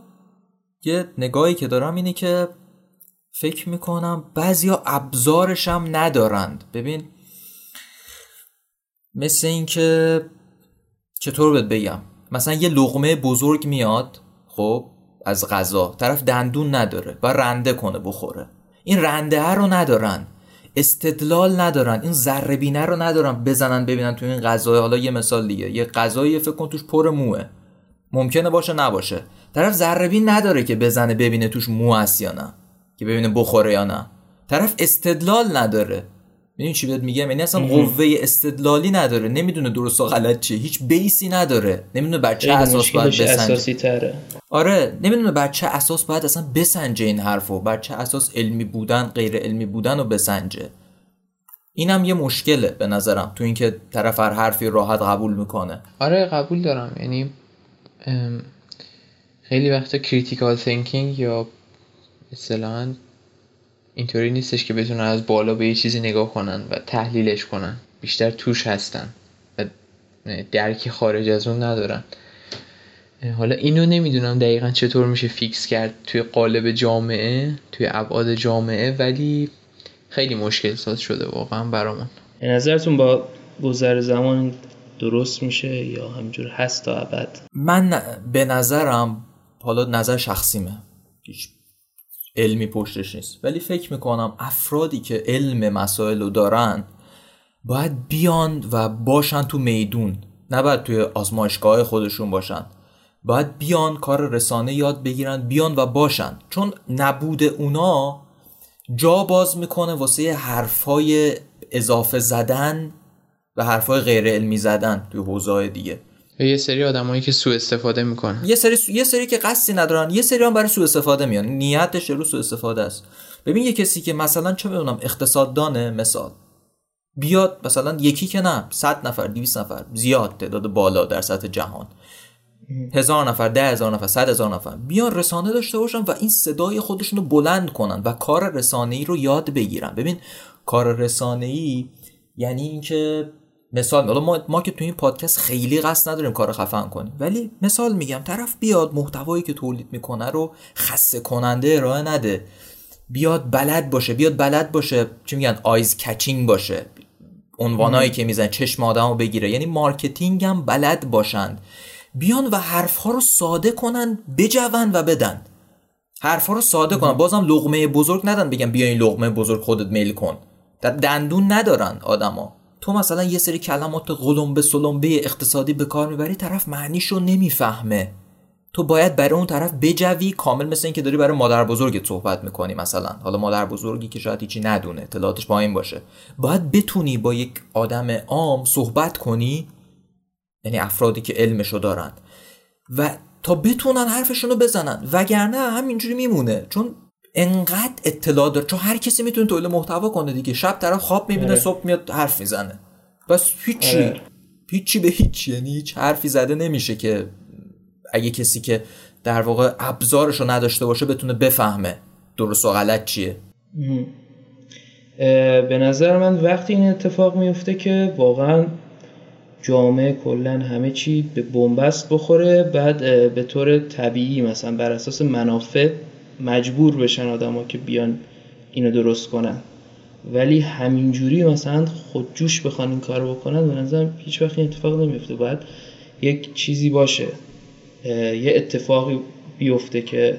یه نگاهی که دارم اینه که فکر می‌کنم بعضیا ابزارش هم ندارند. ببین مثل اینکه چطور بهت بگم؟ مثلا یه لغمه بزرگ میاد خب از غذا. طرف دندون نداره و رنده کنه بخوره. این رنده رو ندارن. استدلال ندارن. این ذره بینه رو ندارن بزنن ببینن تو این غذا حالا یه مثال دیگه. یه غذایی فکر کن توش پر موه. ممکنه باشه نباشه. طرف ذره بین نداره که بزنه ببینه توش مو هست یا نه. که ببینه بخوره یا نه. طرف استدلال نداره. ببین چی بهت میگم؟ یعنی اصلا قوه استدلالی نداره. نمی‌دونه درست و غلط چیه. هیچ بیسی نداره. نمی‌دونه بر چه اساس باید بسنجه. تره آره نمی‌دونه بر چه اساس باید اصلا بسنجه این حرفو. بر چه اساس علمی بودن غیر علمی بودن رو بسنجه. اینم یه مشکله به نظرم. تو اینکه طرف هر حرفی راحت قبول می‌کنه. آره قبول دارم. یعنی خیلی وقتا critical thinking یا اصطلاحا اینطوری نیستش که بتونن از بالا به یه چیزی نگاه کنن و تحلیلش کنن. بیشتر توش هستن و درکی خارج از اون ندارن. حالا اینو نمی‌دونم دقیقا چطور میشه fix کرد توی قالب جامعه توی ابعاد جامعه ولی خیلی مشکل ساز شده واقعا برامون. به نظرتون با گذر زمان درست میشه یا همجور هست تا ابد؟ من به نظرم حالا نظر شخصیمه. هیچ علمی پشتش نیست. ولی فکر می‌کنم افرادی که علم مسائل رو دارن باید بیان و باشن تو میدون. نباید توی آزمایشگاه خودشون باشن. باید بیان کار رسانه یاد بگیرن بیان و باشن. چون نبود اونا جا باز می‌کنه واسه حرفای اضافه زدن و حرفای غیر علمی زدن توی حوزه دیگه. یه سری آدمایی که سوء استفاده می‌کنن. یه سری یه سری که قصدی ندارن یه سری هم برای سوء استفاده میان. نیتش رو سوء استفاده است. ببین یه کسی که مثلا چه بدونم اقتصاددانه مثال. بیاد مثلا یکی که نه صد نفر 200 نفر زیاد تعداد بالا در سطح جهان. هزار نفر ده هزار نفر صد هزار نفر. بیان رسانه داشته باشن و این صدای خودشون رو بلند کنن و کار رسانه ای رو یاد بگیرن. ببین کار رسانه ای یعنی اینکه مثال حالا ما, ما که تو این پادکست خیلی قصد نداریم کار خفن کنیم ولی مثال میگم طرف بیاد محتوایی که تولید می‌کنه رو خسته کننده ارائه نده. بیاد بلد باشه بیاد بلد باشه چی میگن eye catching باشه. عنوانایی که میزنن چشم آدمو بگیره. یعنی marketing هم بلد باشند. بیان و حرفها رو ساده کنن بجون و بدن. حرفها رو ساده کنن. بازم لغمه بزرگ ندن بگم بیا این لغمه بزرگ خودت میل کن. در دندون ندارن آدما. تو مثلا یه سری کلمات قلمبه سلمبه اقتصادی به کار می‌بری طرف معنیشو نمی‌فهمه. تو باید برای اون طرف بجوی کامل مثل اینکه داری برای مادر بزرگت صحبت می‌کنی مثلا. حالا مادر بزرگی که شاید هیچی ندونه اطلاعاتش این باشه. باید بتونی با یک آدم عام صحبت کنی یعنی افرادی که علمشو دارن. و تا بتونن حرفشونو بزنن. وگرنه همینجوری میمونه. چون انقدر اطلاع داره. چون هر کسی می‌تونه تولید محتوا کنه دیگه. شب طرف خواب می‌بینه آره. صبح میاد حرف می‌زنه. بس هیچی. آره. هیچی به هیچ یعنی هیچ حرفی زده نمیشه که اگه کسی که در واقع ابزارش رو نداشته باشه بتونه بفهمه درست و غلط چیه. به نظر من وقتی این اتفاق میفته که واقعا جامعه کلا همه چی به بنبست بخوره بعد به طور طبیعی مثلا بر اساس منافع مجبور بشن آدما که بیان اینو درست کنن. ولی همینجوری مثلا خودجوش بخوان این کارو بکنن به نظرم هیچ وقت این اتفاق نمیفته. باید یک چیزی باشه یه اتفاقی بیفته که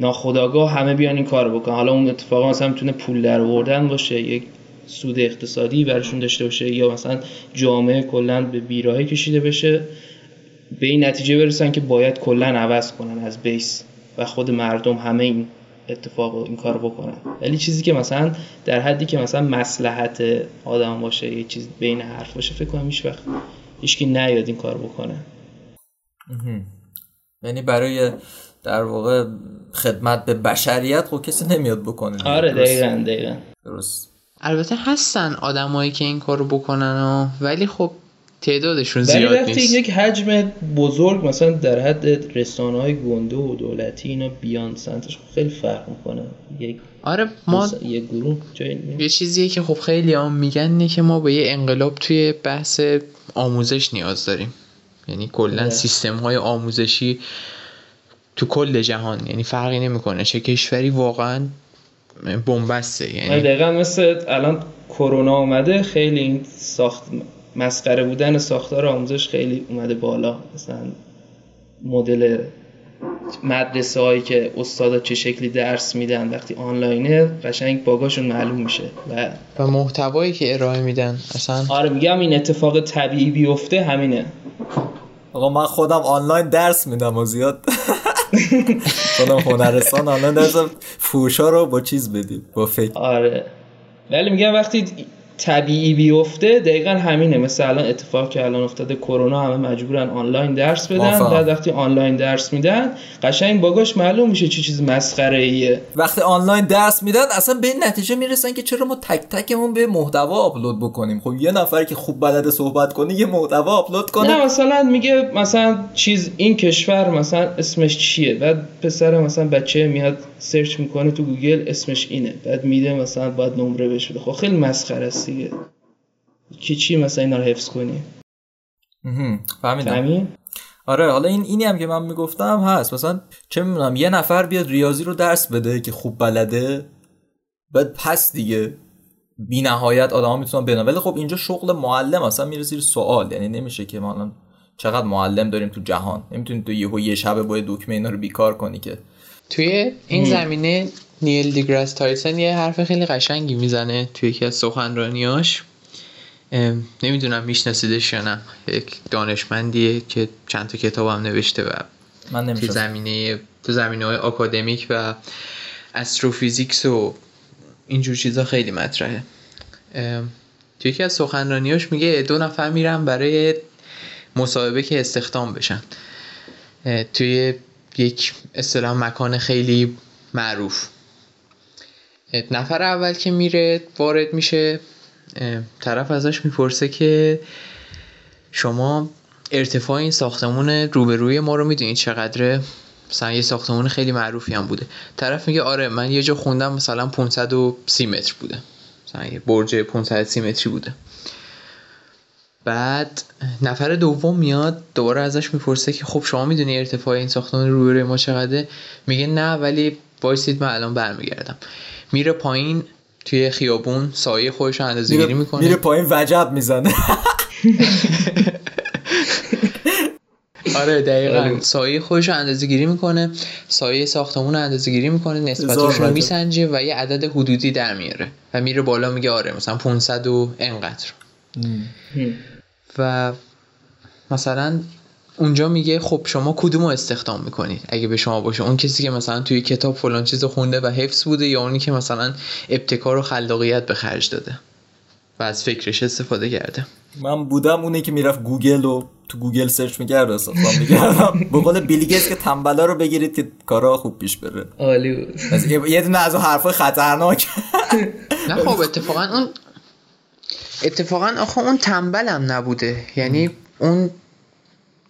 ناخداگاه همه بیان این کار بکنن. حالا اون اتفاق مثلا می‌تونه پول در باشه یک سود اقتصادی براشون داشته باشه یا مثلا جامعه کلا به بیراهی کشیده بشه به این نتیجه برسن که باید کلا عوض کنن از بیس. و خود مردم همه این اتفاق و این کار بکنن. ولی چیزی که مثلا در حدی که مثلا مسلحت آدم باشه یه چیز بین حرف باشه فکر کنم هیچ وقت هیچکی نیاد این کار بکنه. یعنی برای در واقع خدمت به بشریت خب کسی نمیاد بکنه. آره. دقیقا دقیقا. درست. البته هستن آدمایی که این کارو بکنن و ولی خب تعدادشون زیاد وقتی نیست. یک حجم بزرگ مثلا در حد رسانه های گنده و دولتی اینا بیان سمتش خب خیلی فرق می‌کنه. یک آره ما یک گروه یه چیزیه که خب خیلی هم میگن اینه که ما به یه انقلاب توی بحث آموزش نیاز داریم. یعنی کلا. سیستم های آموزشی تو کل جهان یعنی فرقی نمی‌کنه. چه کشوری واقعا بنبسته یعنی دقیقا مثل الان کرونا اومده خیلی این ساخت مسخره بودن ساختار آموزش خیلی اومده بالا. مثلا مدل مدرسه هایی که استادا چه شکلی درس میدن وقتی آنلاینه قشنگ باگاشون معلوم میشه و و محتوایی که ارائه میدن اصلا آره میگم این اتفاق طبیعی بیفته همینه. آقا من خودم آنلاین درس میدم و زیاد. خودم هنرستان آنلاین درس فوشا رو با چیز بدید با فکر. آره. ولی میگم وقتی طبیعی بیفته دقیقا همینه. مثل الان اتفاق که الان افتاده کرونا همه مجبورن آنلاین درس بدن. بعد وقتی آنلاین درس میدن قشنگ باگاش معلوم میشه چه چیز مسخره ایه وقتی آنلاین درس میدن اصلا به نتیجه می‌رسن که چرا ما تک تکمون یه محتوا آپلود بکنیم. خب یه نفر که خوب بلده صحبت کنه یه محتوا آپلود کنه. نه مثلا میگه مثلا چیز این کشور مثلا اسمش چیه؟ بعد پسر مثلا بچه میاد search می‌کنه تو گوگل اسمش اینه. بعد میده مثلا باید نمره بهش بده. خب خیلی مسخره است. دیگه. کی چی مثلا اینا رو حفظ کنی. فهمیدم. فهمی؟ آره حالا این اینی هم که من می‌گفتم هست. مثلا چه می‌دونم یه نفر بیاد ریاضی رو درس بده که خوب بلده بعد پس دیگه بی نهایت آدم می‌تونن بدن ولی خب اینجا شغل معلم اصلا میره زیر سوال. یعنی نمیشه که ما چقدر معلم داریم تو جهان. نمی‌تونی تو یهو یه شبه با یه دکمه اینا رو بیکار کنی که. توی این زمینه نیل دیگراس تایسن یه حرف خیلی قشنگی می‌زنه توی یکی از سخنرانیاش. نمی‌دونم میشناسیدش یا نه. یک دانشمندیه که چند تا کتاب هم نوشته و من تو زمینه تو زمینه های آکادمیک و استروفیزیکس و اینجور چیزا خیلی مطرحه. توی یکی از سخنرانیاش میگه دو نفر میرن برای مصاحبه که استخدام بشن. توی یک اصطلاح مکان خیلی معروف. نفر اول که میره وارد میشه. طرف ازش می‌پرسه که شما ارتفاع این ساختمون روبروی ما رو می‌دونید چقدره؟ مثلا یه ساختمون خیلی معروفی هم بوده. طرف میگه آره من یه جا خوندم مثلا 530 متر بوده. مثلا یه برج 530 متری بوده. بعد نفر دوم میاد دوباره ازش می‌پرسه که خب شما می‌دونی ارتفاع این ساختمان روبروی ما چقدره؟ میگه نه ولی وایسید من الان برمیگردم. میره پایین توی خیابون سایه خودش رو اندازه گیری می‌کنه. میره پایین وجب می‌زنه. آره دقیقا. آره. سایه خودش رو اندازه گیری می‌کنه. سایه ساختمون رو اندازه گیری می‌کنه نسبتش رو. میسنجه و یه عدد حدودی در میاره و میره بالا میگه آره مثلا 500 و انقدر. و مثلا اونجا میگه خب شما کدوم رو استخدام می‌کنید اگه به شما باشه. اون کسی که مثلا توی کتاب فلان چیز خونده و حفظ بوده یا اونی که مثلا ابتکار و خلاقیت به خرج داده و از فکرش استفاده کرده. من بودم اونی که می‌رفت گوگل و تو گوگل search می‌کرد استخدام می‌کردم. به قول بیل گیتس که تنبلا رو بگیرید که کارا خوب پیش بره. عالی بود. یه دونه از اون حرفای خطرناک. نه خب اتفاقا اون اتفاقا آخه اون تنبل هم نبوده. یعنی اون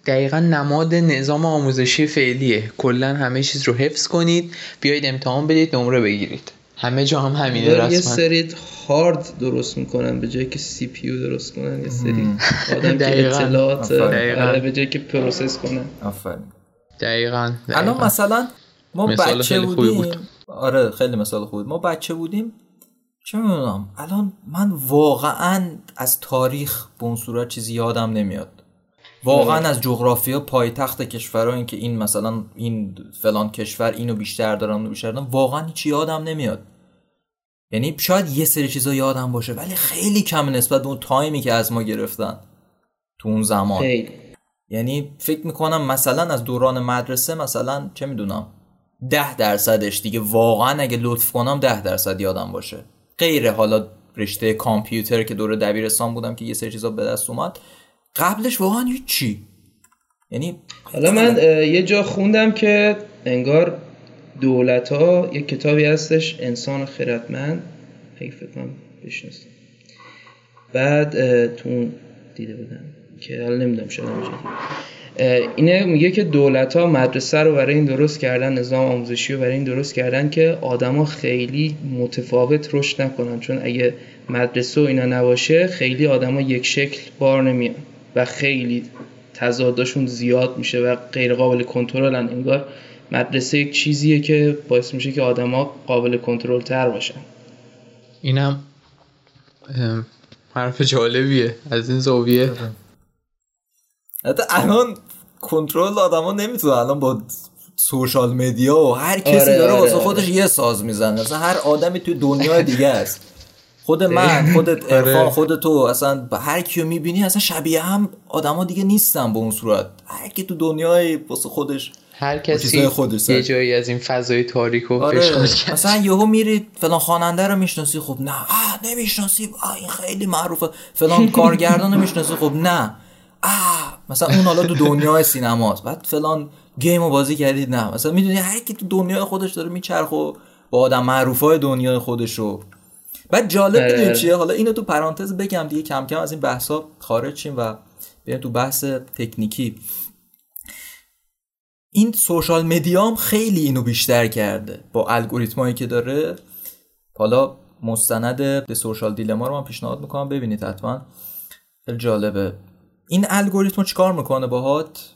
دقیقا نماد نظام آموزشی فعلیه. کلا همه چیز رو حفظ کنید بیایید امتحان بدید نمره بگیرید. همه جا هم همینه یه رسما. سری هارد درست می‌کنن به جایی که CPU درست کنن یه سری آدم که. اطلاعات. آره، به جایی که process کنن. آفرین. دقیقا, الان. مثلا ما مثال بچه خیلی خوبی بودیم. بود. آره خیلی مثال خوبی ما بچه بودیم. چه می‌دونم. الان من واقعا از تاریخ به اون صورت چیزی یادم نمیاد. واقعا از جغرافیا پایتخت کشورها این که این مثلا این فلان کشور اینو بیشتر دارن اونو بیشتر دارن واقعا هیچی یادم نمیاد. یعنی شاید یه سری چیزا یادم باشه ولی خیلی کم نسبت به اون تایمی که از ما گرفتن تو اون زمان. خیلی. یعنی فکر می‌کنم مثلا از دوران مدرسه مثلا چه می‌دونم ده درصدش دیگه واقعا اگه لطف کنم ده درصد یادم باشه. غیر حالا رشته کامپیوتر که دور دبیرستان بودم که یه سری چیزا به دست اومد. قبلش واقعا هیچی. یعنی حالا من یه جا خوندم که انگار دولت ها یه کتابی هستش انسان اگه فکر کنم بشناسم. بعد تو اون دیده بودم که حالا نمی‌دونم. اه، اینه میگه که دولت ها مدرسه رو برای این درست کردن نظام آموزشی رو برای این درست کردن که آدما خیلی متفاوت رشد نکنن. چون اگه مدرسه و اینا نباشه خیلی آدما یک شکل بار نمیان. و خیلی تضادشون زیاد میشه و غیر قابل کنترلن انگار مدرسه یک چیزیه که باعث میشه که آدما قابل کنترل تر باشن. اینم حرف جالبیه از این زاویه. حتی الان کنترل آدما نمی‌تونه الان با سوشال مدیا و هر کسی آره، داره آره، واسه آره. خودش یه ساز می‌زنه. اصلا هر آدمی توی دنیای دیگه است. خود من خودت ارفان خود تو اصلا به هر کیو می‌بینی اصلا شبیه هم آدما دیگه نیستن به اون صورت. هر کی تو دنیای واسه خودش هر کسی خودش. یه جایی از این فضای تاریک و آره. کرد. مثلا یهو میری فلان خواننده رو می‌شناسی خب نه. آه نمی‌شناسی. آه این خیلی معروفه. فلان کارگردان رو می‌شناسی خب نه. آه مثلا اون حالا تو دنیای سینماست. بعد فلان گیم رو بازی کردید نه. مثلا می‌دونی هر کی تو دنیای خودش داره میچرخ و با آدم معروفای دنیای خودش رو. بعد جالب آره. می‌دونی چیه؟ حالا اینو تو پرانتز بگم دیگه کم کم از این بحثا خارج شیم و بریم تو بحث تکنیکی. این سوشال مدیا هم خیلی اینو بیشتر کرده با الگوریتمایی که داره. حالا مستند به سوشال دیلما رو من پیشنهاد می‌کنم ببینید حتما. خیلی جالبه. این الگوریتم چیکار می‌کنه باهات؟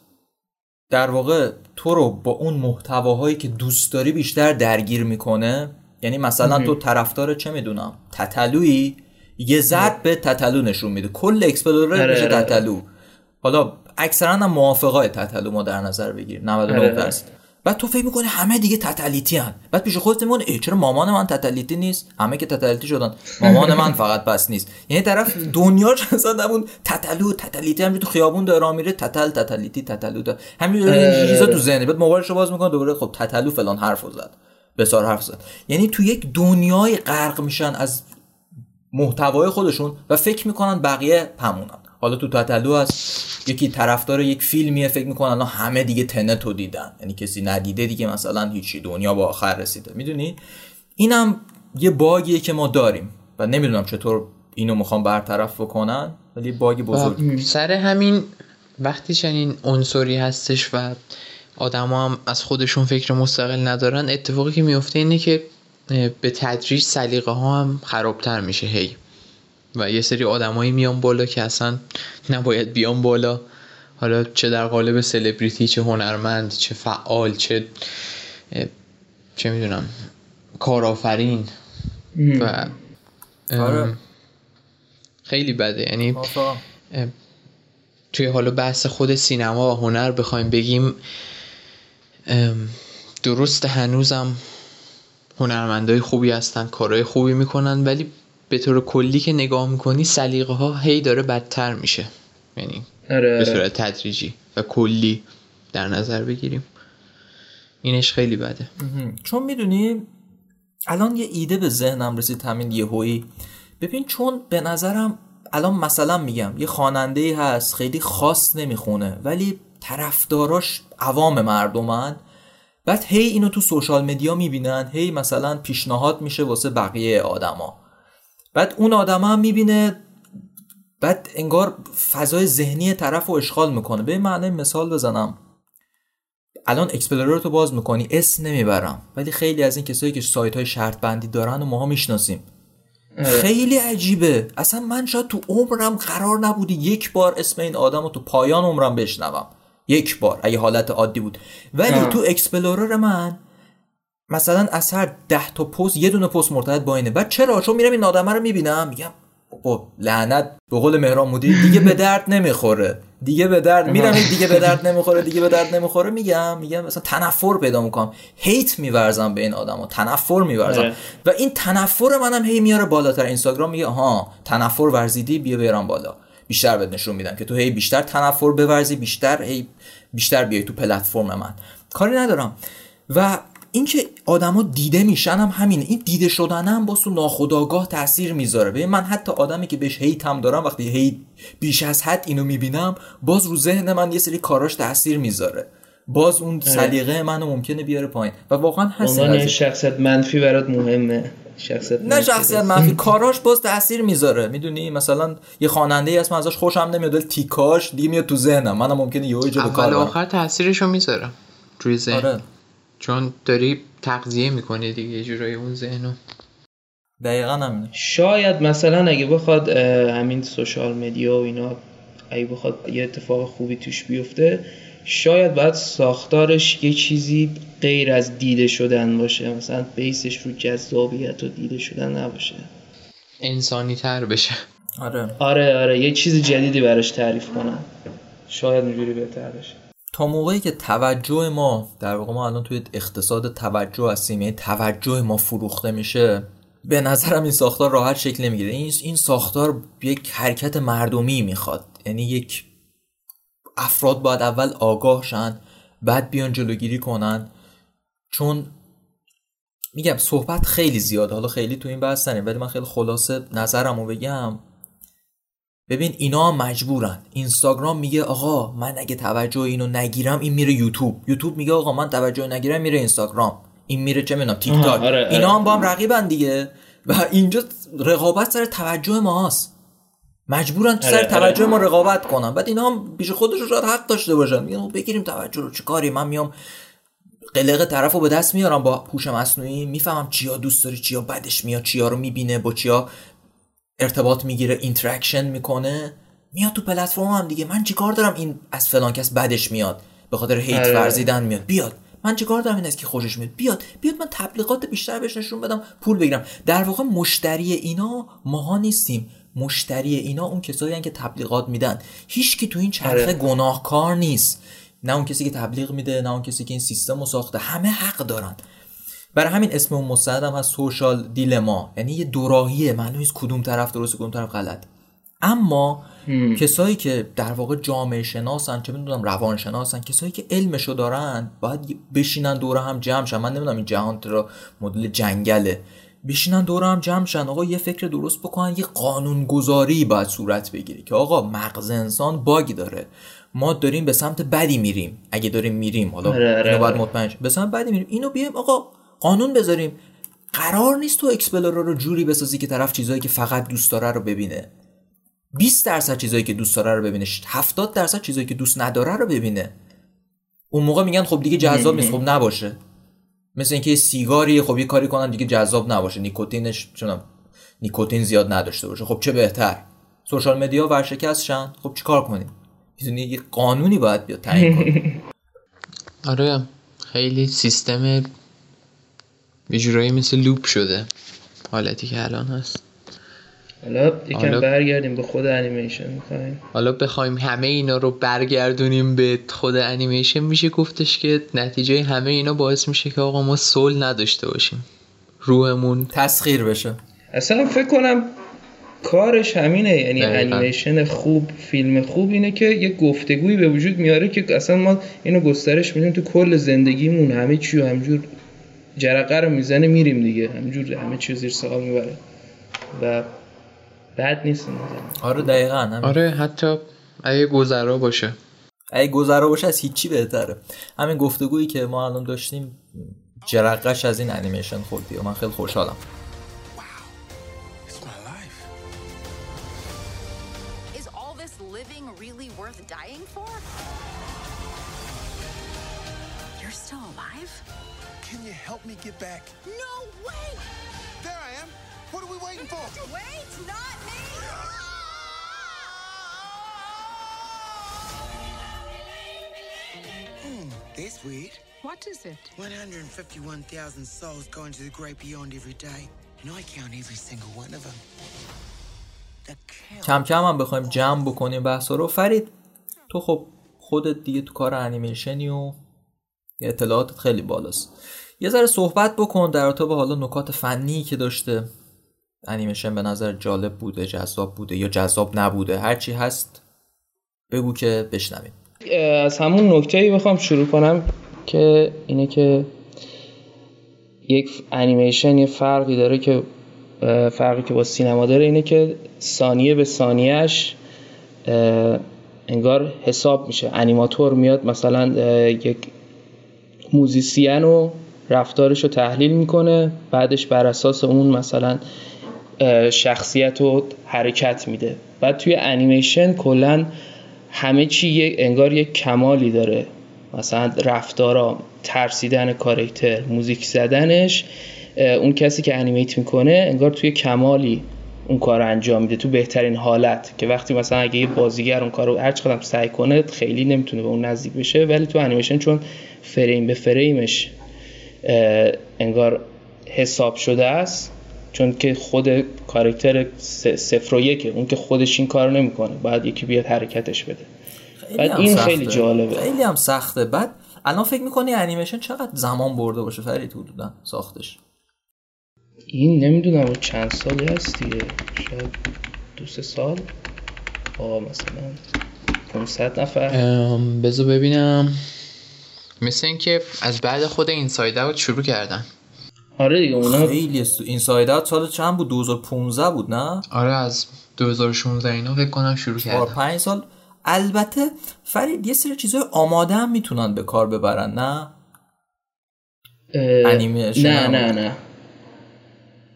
در واقع تو رو با اون محتواهایی که دوست داری بیشتر درگیر می‌کنه. یعنی مثلا تو طرفدار چه می‌دونم؟ تتلویی یه ضرب بهت تتلو نشون میده. کل explorer آره، میشه آره. تتلو. حالا اکثرا هم موافقای تتلو ما در نظر بگیر 99 آره. درصد. بعد تو فکر می‌کنی همه دیگه تتلیتی هن. بعد پیش خودت میمونه ای چرا مامان من تتلیتی نیست؟ همه که تتلیتی شدن. مامان من فقط بس نیست. یعنی طرف دنیا اصلا نمون تتلو تتلیتی همینجوری تو خیابون داره میره. تتل تتلیتی تتلو همینجوری این چیزا تو ذهنه. بعد موبایلشو باز می‌کنه دوباره خب تتلو فلان حرفو زد. بسار حرف زد. یعنی تو یک دنیای غرق میشن از محتوای خودشون و فکر می‌کنن بقیه همونن. حالا تو تتلو هست یکی طرفدار یک فیلمیه فکر می‌کنن الان همه دیگه تنتو دیدن. یعنی کسی ندیده دیگه مثلا هیچی دنیا با آخر رسیده. می‌دونی؟ اینم یه باگیه که ما داریم و نمی‌دونم چطور اینو می‌خوام برطرف بکنن ولی باگ بزرگ. سر همین وقتی چنین عنصری هستش و آدما هم از خودشون فکر مستقل ندارن. اتفاقی که میفته اینه که به تدریج سلیقه ها هم خرابتر میشه هی. و یه سری آدمایی میان بالا که اصلا نباید بیان بالا. حالا چه در قالب سلبریتی چه هنرمند چه فعال چه چه می‌دونم کارآفرین. و آره. خیلی بده. یعنی. توی حالا بحث خود سینما و هنر بخوایم بگیم درست هنوزم هنرمندای خوبی هستن کارهای خوبی می‌کنن ولی به طور کلی که نگاه می‌کنی سلیقه ها هی داره بدتر میشه. یعنی آره. به صورت تدریجی و کلی در نظر بگیریم. اینش خیلی بده. چون می‌دونی الان یه ایده به ذهنم رسید همین یهویی. ببین چون به نظرم الان مثلا میگم یه خواننده ای هست خیلی خاص نمی‌خونه ولی طرفداراش عوام مردمن بعد هی اینو تو سوشال مدیا می‌بینن هی مثلا پیشنهاد میشه واسه بقیه آدما. بعد اون آدم هم می‌بینه بعد انگار فضای ذهنی طرف رو اشغال می‌کنه. به معنی مثال بزنم. الان explorer رو باز می‌کنی اسم نمی‌برم. ولی خیلی از این کسایی که سایت های شرط بندی دارن و ماها می‌شناسیم. خیلی عجیبه. اصلا من شاید تو عمرم قرار نبود یک بار اسم این آدم رو تو پایان عمرم بشنوم. یک بار اگه حالت عادی بود. ولی آه. تو explorer من مثلا از هر ده تا پست یه دونه پست مرتبط با اینه. بعد چرا؟ چون میرم این آدمه رو می‌بینم میگم بابا لعنت به قول مهران مدیری دیگه به درد نمی‌خوره. دیگه به درد میرم دیگه به درد نمی‌خوره دیگه به درد نمی‌خوره میگم میگم مثلا تنفر پیدا می‌کنم. hate میورزم به این آدما تنفر میورزم. آره. و این تنفر منم هی میاره بالاتر. اینستاگرام میگه ها تنفر ورزیدی بیا بیارم بالا. بیشتر بهت نشون میدم که تو هی بیشتر تنفر بورزی بیشتر هی بیشتر بیای تو پلتفرم من. کاری ندارم. و اینکه آدما دیده میشن هم همینه. این دیده شدن هم باز تو ناخودآگاه تاثیر می‌ذاره. ببین من حتی آدمی که بهش هیت هم دارم وقتی هی بیش از حد اینو می‌بینم باز رو ذهن من یه سری کاراش تاثیر می‌ذاره. باز اون سلیقه منو ممکنه بیاره پایین. و واقعا هست عنوان قضیه. شخصیت منفی برات مهمه. شخصیت نه شخصیت منفی کاراش باز تاثیر می‌ذاره. می‌دونی؟ مثلا یه خواننده ای هست من ازش خوشم نمیاد ولی تیکاش دیگه میاد تو ذهنم. منم ممکنه یهو جلو کار اول و برم. آخر تاثیرشو می‌ذاره روی ذهن. آره. چون داری تغذیه می‌کنی دیگه یه جورایی اون ذهنو. دقیقا همینه. شاید مثلا اگه بخواد همین سوشال مدیا و اینا اگه بخواد یه اتفاق خوبی توش بیفته شاید باید ساختارش یه چیزی غیر از دیده شدن باشه. مثلا بیسش رو جذابیت و دیده شدن نباشه. انسانی تر بشه. آره. آره آره. یه چیز جدیدی براش تعریف کنن شاید اونجوری بهتر بشه. تا موقعی که توجه ما در واقع ما الان توی اقتصاد توجه هستیم یعنی توجه ما فروخته میشه به نظرم این ساختار راحت شکل نمی‌گیره. این این ساختار یک حرکت مردمی می‌خواد. یعنی یک افراد باید اول آگاه شن بعد بیان جلوگیری کنن. چون میگم صحبت خیلی زیاد حالا خیلی تو این بحث نریم ولی من خیلی خلاصه نظرمو بگم. ببین اینا مجبورن. اینستاگرام میگه آقا من اگه توجه اینو نگیرم این میره یوتیوب. یوتیوب میگه آقا من توجه نگیرم میره اینستاگرام. این میره چه می‌دونم تیک تاک آره، آره. اینا هم با هم رقیبن دیگه. و اینجا رقابت سر توجه ماست. مجبورن سر آره، توجه آره. ما رقابت کنن. بعد اینا هم پیش خودشون شاید حق داشته باشن. میگن آقا بگیریم توجه رو چه کاری؟ من میام قلق طرف رو به دست میارم با هوش مصنوعی. می‌فهمم چیا دوست داره چیا بدش میاد چیا رو می‌بینه با چیا ارتباط می‌گیره interaction می‌کنه. میاد تو پلتفرم هم دیگه. من چیکار دارم؟ این از فلان کس بدش میاد. به خاطر hate آره. ورزیدن میاد. بیاد. من چیکار دارم این از که خوشش میاد؟ بیاد. بیاد من تبلیغات بیشتر بهش نشون بدم پول بگیرم. در واقع مشتری اینا ماها نیستیم. مشتری اینا اون کسایی هن که تبلیغات میدن. هیچ کی تو این چرخه آره. گناهکار نیست. نه اون کسی که تبلیغ میده نه اون کسی که این سیستم رو ساخته. همه حق دارن. برای همین اسم اون مستند هم از سوشال دیلما. یعنی یه دوراهیه. معلوم نیست کدوم طرف درست کدوم طرف غلط. اما کسایی که در واقع جامعه شناسن چه می‌دونم روان شناسن کسایی که علمشو دارن باید بشینن دور هم جمع شن. من نمی‌دونم این جهان را مدل جنگله. بشینن دور هم جمع شن. آقا یه فکر درست بکنن یه قانون گذاری باید صورت بگیره که آقا مغز انسان bug داره. ما داریم به سمت بدی میریم. اگه داریم میریم حالا آره، آره، اینو باید آره. مطمئن. به سمت بدی میریم. اینو بیایم آقا قانون بذاریم. قرار نیست تو explorer رو جوری بسازی که طرف چیزایی که فقط دوست داره رو ببینه. 20 درصد چیزایی که دوست داره رو ببینه. 70 درصد چیزایی که دوست نداره رو ببینه. اون موقع میگن خب دیگه جذاب نیست خب نباشه. مثل اینکه سیگاری خب یه کاری کنن دیگه جذاب نباشه. نیکوتینش چونم نیکوتین زیاد نداشته باشه. خب چه بهتر؟ سوشال مدیا ورشکست شن خب چیکار کنیم؟ می‌دونی یه قانونی باید بیاد تعیین کنه آره. خیلی سیستم یه مثل لوپ شده. حالتی که الان هست. حالا یکم حالا- برگردیم به خود انیمیشن می‌خوایم. حالا بخوایم همه اینا رو برگردونیم به خود انیمیشن. میشه گفتش که نتیجه همه اینا باعث میشه که آقا ما سول نداشته باشیم. روحمون تسخیر بشه. اصلا فکر کنم کارش همینه. یعنی دقیقاً. انیمیشن خوب فیلم خوب اینه که یه گفتگویی به وجود میاره که اصلا ما اینو گسترش میدیم تو کل زندگیمون. همه چی همجور جرقه رو می‌زنه میریم دیگه. همجور همه چی زیر سوال می‌بره. و بد نیست. آره دقیقا همین. آره حتی اگه گذرا باشه اگه گذرا باشه از هیچی بهتره همین گفتگویی که ما الان داشتیم جرقش از این انیمیشن خوردی و من خیلی خوشحالم It's my life. Is all this living really worth dying for? You're still alive? Can you help me get back? No way! There I am. What are we waiting for? Wait, not This weird. What is it? 151,000 souls go into the great beyond every day, and I count every single one of them. کم کم هم بخوایم جمع بکنیم بحثا رو فرید تو خب خودت دیگه تو کار انیمیشنی و اطلاعاتت خیلی بالاست یه ذره صحبت بکن در رابطه با حالا نکات فنی که داشته انیمیشن به نظر جالب بوده جذاب بوده یا جذاب نبوده هرچی هست بگو که بشنویم از همون نکته ای بخوام شروع کنم که اینه که یک انیمیشن یه فرقی داره که فرقی که با سینما داره اینه که ثانیه به ثانیهش انگار حساب میشه. انیماتور میاد مثلا یک musician و رفتارش رو تحلیل می‌کنه بعدش بر اساس اون مثلا شخصیت و حرکت میده. بعد توی انیمیشن کلا همه چی یک انگار یک کمالی داره. مثلا رفتارا ترسیدن کاراکتر موزیک زدنش اون کسی که انیمیت می‌کنه انگار توی کمالی اون کار انجام میده. تو بهترین حالت که وقتی مثلا اگه یه بازیگر اون کار رو هر چقدر سعی کنه خیلی نمی‌تونه به اون نزدیک بشه ولی تو انیمیشن چون فریم به فریمش انگار حساب شده است چون که خود کارکتر صفر و یکه اون که خودش این کار نمی‌کنه. باید یکی بیاد حرکتش بده. بعد این سخته. خیلی جالبه. خیلی هم سخته. بعد الان فکر می‌کنی انیمیشن چقدر زمان برده باشه فرید حدودا ساختش؟ این نمی‌دونم چند سالی هست دیگه. شاید دو سه سال. با مثلا 500 نفر. ام، بذار ببینم. مثل اینکه از بعد خود Inside Out شروع کردن. آره دیگه اونا خیلی است. Inside Out سال چند بود؟ 2015 بود نه؟ آره از 2016 اینا فکر کنم شروع چهار کردن پنج سال. البته فرید یه سری چیزای آماده هم می‌تونن به کار ببرن نه؟ اه، انیمیشن نه. نه نه.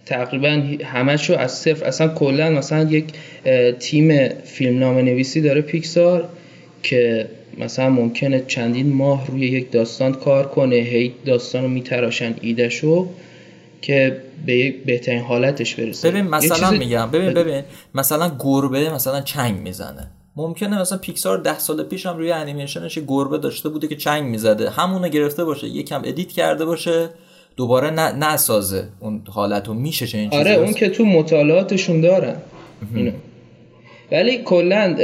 تقریبا همشو از صفر اصلا کلا مثلا یک تیم فیلم نامه نویسی داره پیکسار که مثلا ممکنه چندین ماه روی یک داستان کار کنه هی داستان رو میتراشن ایدهشو. که به بهترین حالتش برسه. ببین مثلا چیز- میگم ببین ببین مثلا گربه مثلا چنگ می‌زنه. ممکنه مثلا پیکسار ده سال پیش هم روی انیمیشنش گربه داشته بوده که چنگ می‌زده. همونو گرفته باشه یکم edit کرده باشه دوباره ن- نسازه. اون حالتو میشه چنین چیزی آره اون. که تو مطالعاتشون دارن اینو. ولی کلا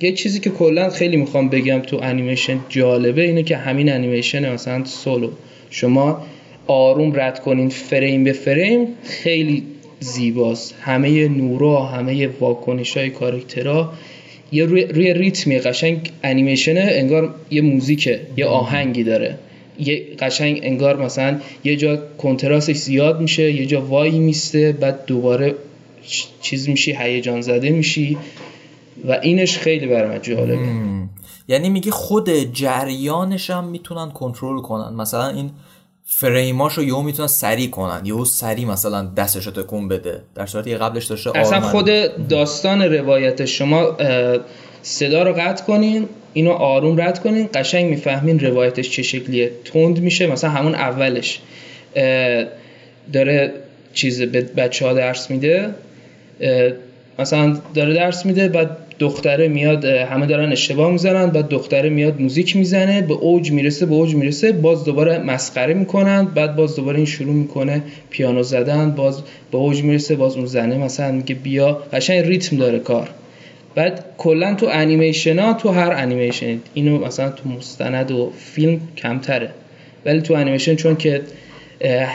یه چیزی که کلا خیلی می‌خوام بگم تو انیمیشن جالبه اینه که همین انیمیشن مثلا Soul و. شما آروم رد کنین فریم به فریم. خیلی زیباست. همه نورا همه واکنش های کارکترها یه روی, روی ریتمی قشنگ انیمیشن انگار یه موزیکه یه آهنگی داره. یه قشنگ انگار مثلا یه جا کنتراسش زیاد میشه یه جا وای میسته بعد دوباره چیز میشی هیجان زده میشی و اینش خیلی برای من جالبه. یعنی میگه خود جریانش هم می‌تونن کنترل کنن. مثلا این فریماشو یهو می‌تونن سری کنن. یهو سری مثلا دستشو تکون بده. در صورتی قبلش داشته اصلا آروم خود داستان روایت شما صدا رو قطع کنین اینو آروم رد کنین. قشنگ می‌فهمین روایتش چه شکلیه. تند میشه مثلا همون اولش. داره چیز به بچه ها درس میده. مثلا داره درس میده بعد دختره میاد همه دارن اشتباه می‌زنن بعد دختره میاد موزیک می‌زنه به اوج می‌رسه به اوج می‌رسه باز دوباره مسخره می‌کنن بعد باز دوباره این شروع می‌کنه پیانو زدن باز به اوج می‌رسه باز اون زنه مثلا میگه بیا قشنگ ریتم داره کار. بعد کلا تو انیمیشن ها تو هر انیمیشن اینو مثلا تو مستند و فیلم کمتره. ولی تو انیمیشن چون که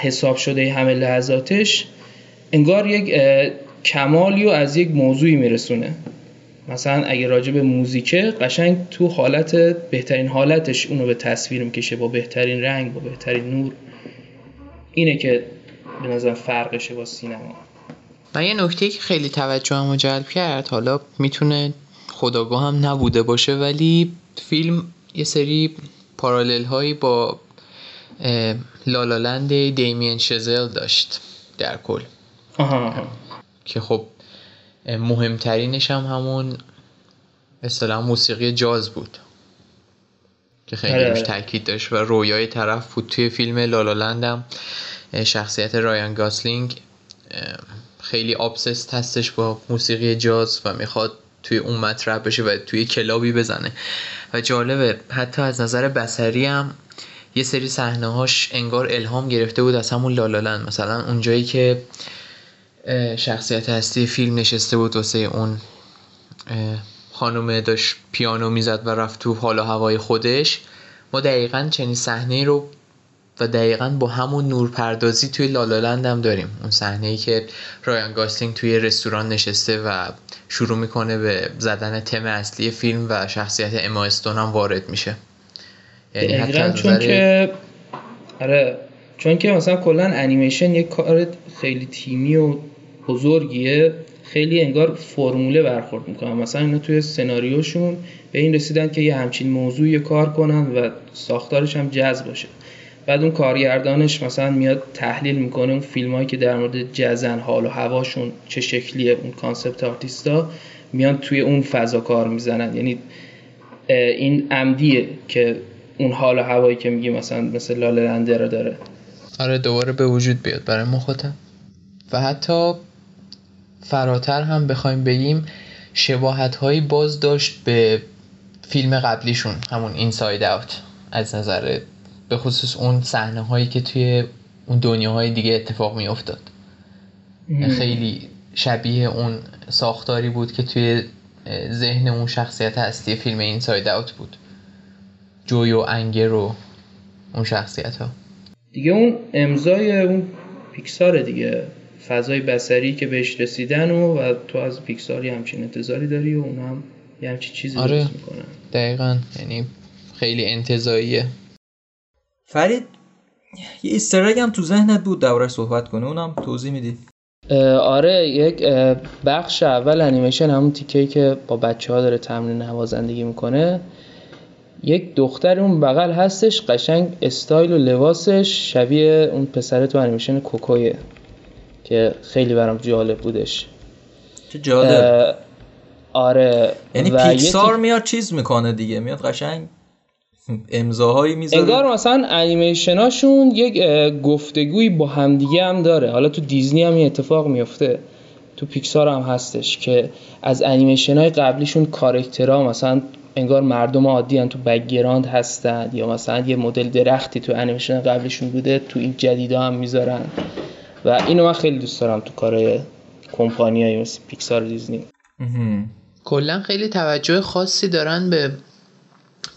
حساب شده همه لحظاتش انگار یک کمالی رو از یک موضوعی میرسونه. مثلا اگه راجع به موزیکه قشنگ تو حالت بهترین حالتش اونو به تصویر می‌کشه با بهترین رنگ با بهترین نور. اینه که به نظر فرقشه با سینما. و یه نکته که خیلی توجهمو جلب کرد حالا می‌تونه خداگاه هم نبوده باشه ولی فیلم یه سری پارالل هایی با La La Land دیمین شزل داشت در کل. آها. که خب مهمترینش هم همون اصطلاح موسیقی جاز بود. که خیلی روش آره. تاکید داشت و رویای طرف بود. توی فیلم La La Land هم اه، شخصیت رایان گاسلینگ خیلی obsessed هستش با موسیقی جاز و می‌خواد توی اون مطرح بشه و توی club ی بزنه. و جالبه حتی از نظر بسری هم یه سری صحنه هاش انگار الهام گرفته بود از همون لالالند مثلا اونجایی که شخصیت هستی فیلم نشسته بود واسه اون اه، خانومه داشت پیانو می‌زد و رفت تو حال و هوای خودش. ما دقیقا چنین صحنه رو و دقیقا با همون نورپردازی توی لالالند هم داریم. اون صحنه ای که رایان گاسلینگ توی رستوران نشسته و شروع می‌کنه به زدن تم اصلی فیلم و شخصیت اما استون هم وارد میشه. یعنی حتی چون که آره چون که مثلا کلا انیمیشن یک کار خیلی تیمی و بزرگیه خیلی انگار فرموله برخورد می‌کنن. مثلا اینا توی سناریوشون به این رسیدن که یه همچین موضوعی کار کنن و ساختارش هم جذب باشه. بعد اون کارگردانش مثلا میاد تحلیل می‌کنه اون فیلم هایی که در مورد jazz ن حال و هواشون چه شکلیه اون concept artist ا میان توی اون فضا کار می‌زنن. یعنی این عمدیه که اون حال و هوایی که میگی مثلا مثل لالنده رو داره. آره دوباره به وجود بیاد برای مخاطب. و حتی فراتر هم بخوایم بگیم شباهت هایی باز داشت به فیلم قبلیشون همون اینساید اوت از نظر به خصوص اون صحنه هایی که توی اون دنیاهای دیگه اتفاق می افتاد خیلی شبیه اون ساختاری بود که توی ذهن اون شخصیت اصلی فیلم اینساید اوت بود. جوی و انگر و اون شخصیت ها دیگه اون امضای اون پیکسار دیگه. فضای بسری که بهش رسیدن و, و تو از پیکسار یه همچین انتظاری داری و اون هم یه همچین چیزی آره. درست می‌کنن. دقیقا. یعنی خیلی انتظاییه. فرید یه easter egg هم تو ذهنت بود دربارش صحبت کنه اونم توضیح میدی؟ آره یک بخش اول انیمیشن همون تیکه که با بچه ها داره تمرین نوازندگی می‌کنه. یک دختر اون بغل هستش قشنگ استایل و لباسش شبیه اون پسره تو انیمیشن کوکویه. که خیلی برام جالب بودش. چه جالب. آره. یعنی پیکسار میاد چیز می‌کنه دیگه میاد قشنگ امضاهایی می‌ذاره. انگار مثلا انیمیشناشون یک گفتگویی با همدیگه هم داره. حالا تو دیزنی هم این اتفاق میفته. تو پیکسار هم هستش که از انیمیشن های قبلیشون character ها مثلا انگار مردم عادی هم تو background هستن یا مثلا یه مدل درختی تو انیمیشن قبلیشون بوده تو این جدیدا هم می‌ذارن. و اینو من خیلی دوست دارم تو کارهای کمپانیایی مثل پیکسار و دیزنی. کلا خیلی توجه خاصی دارن به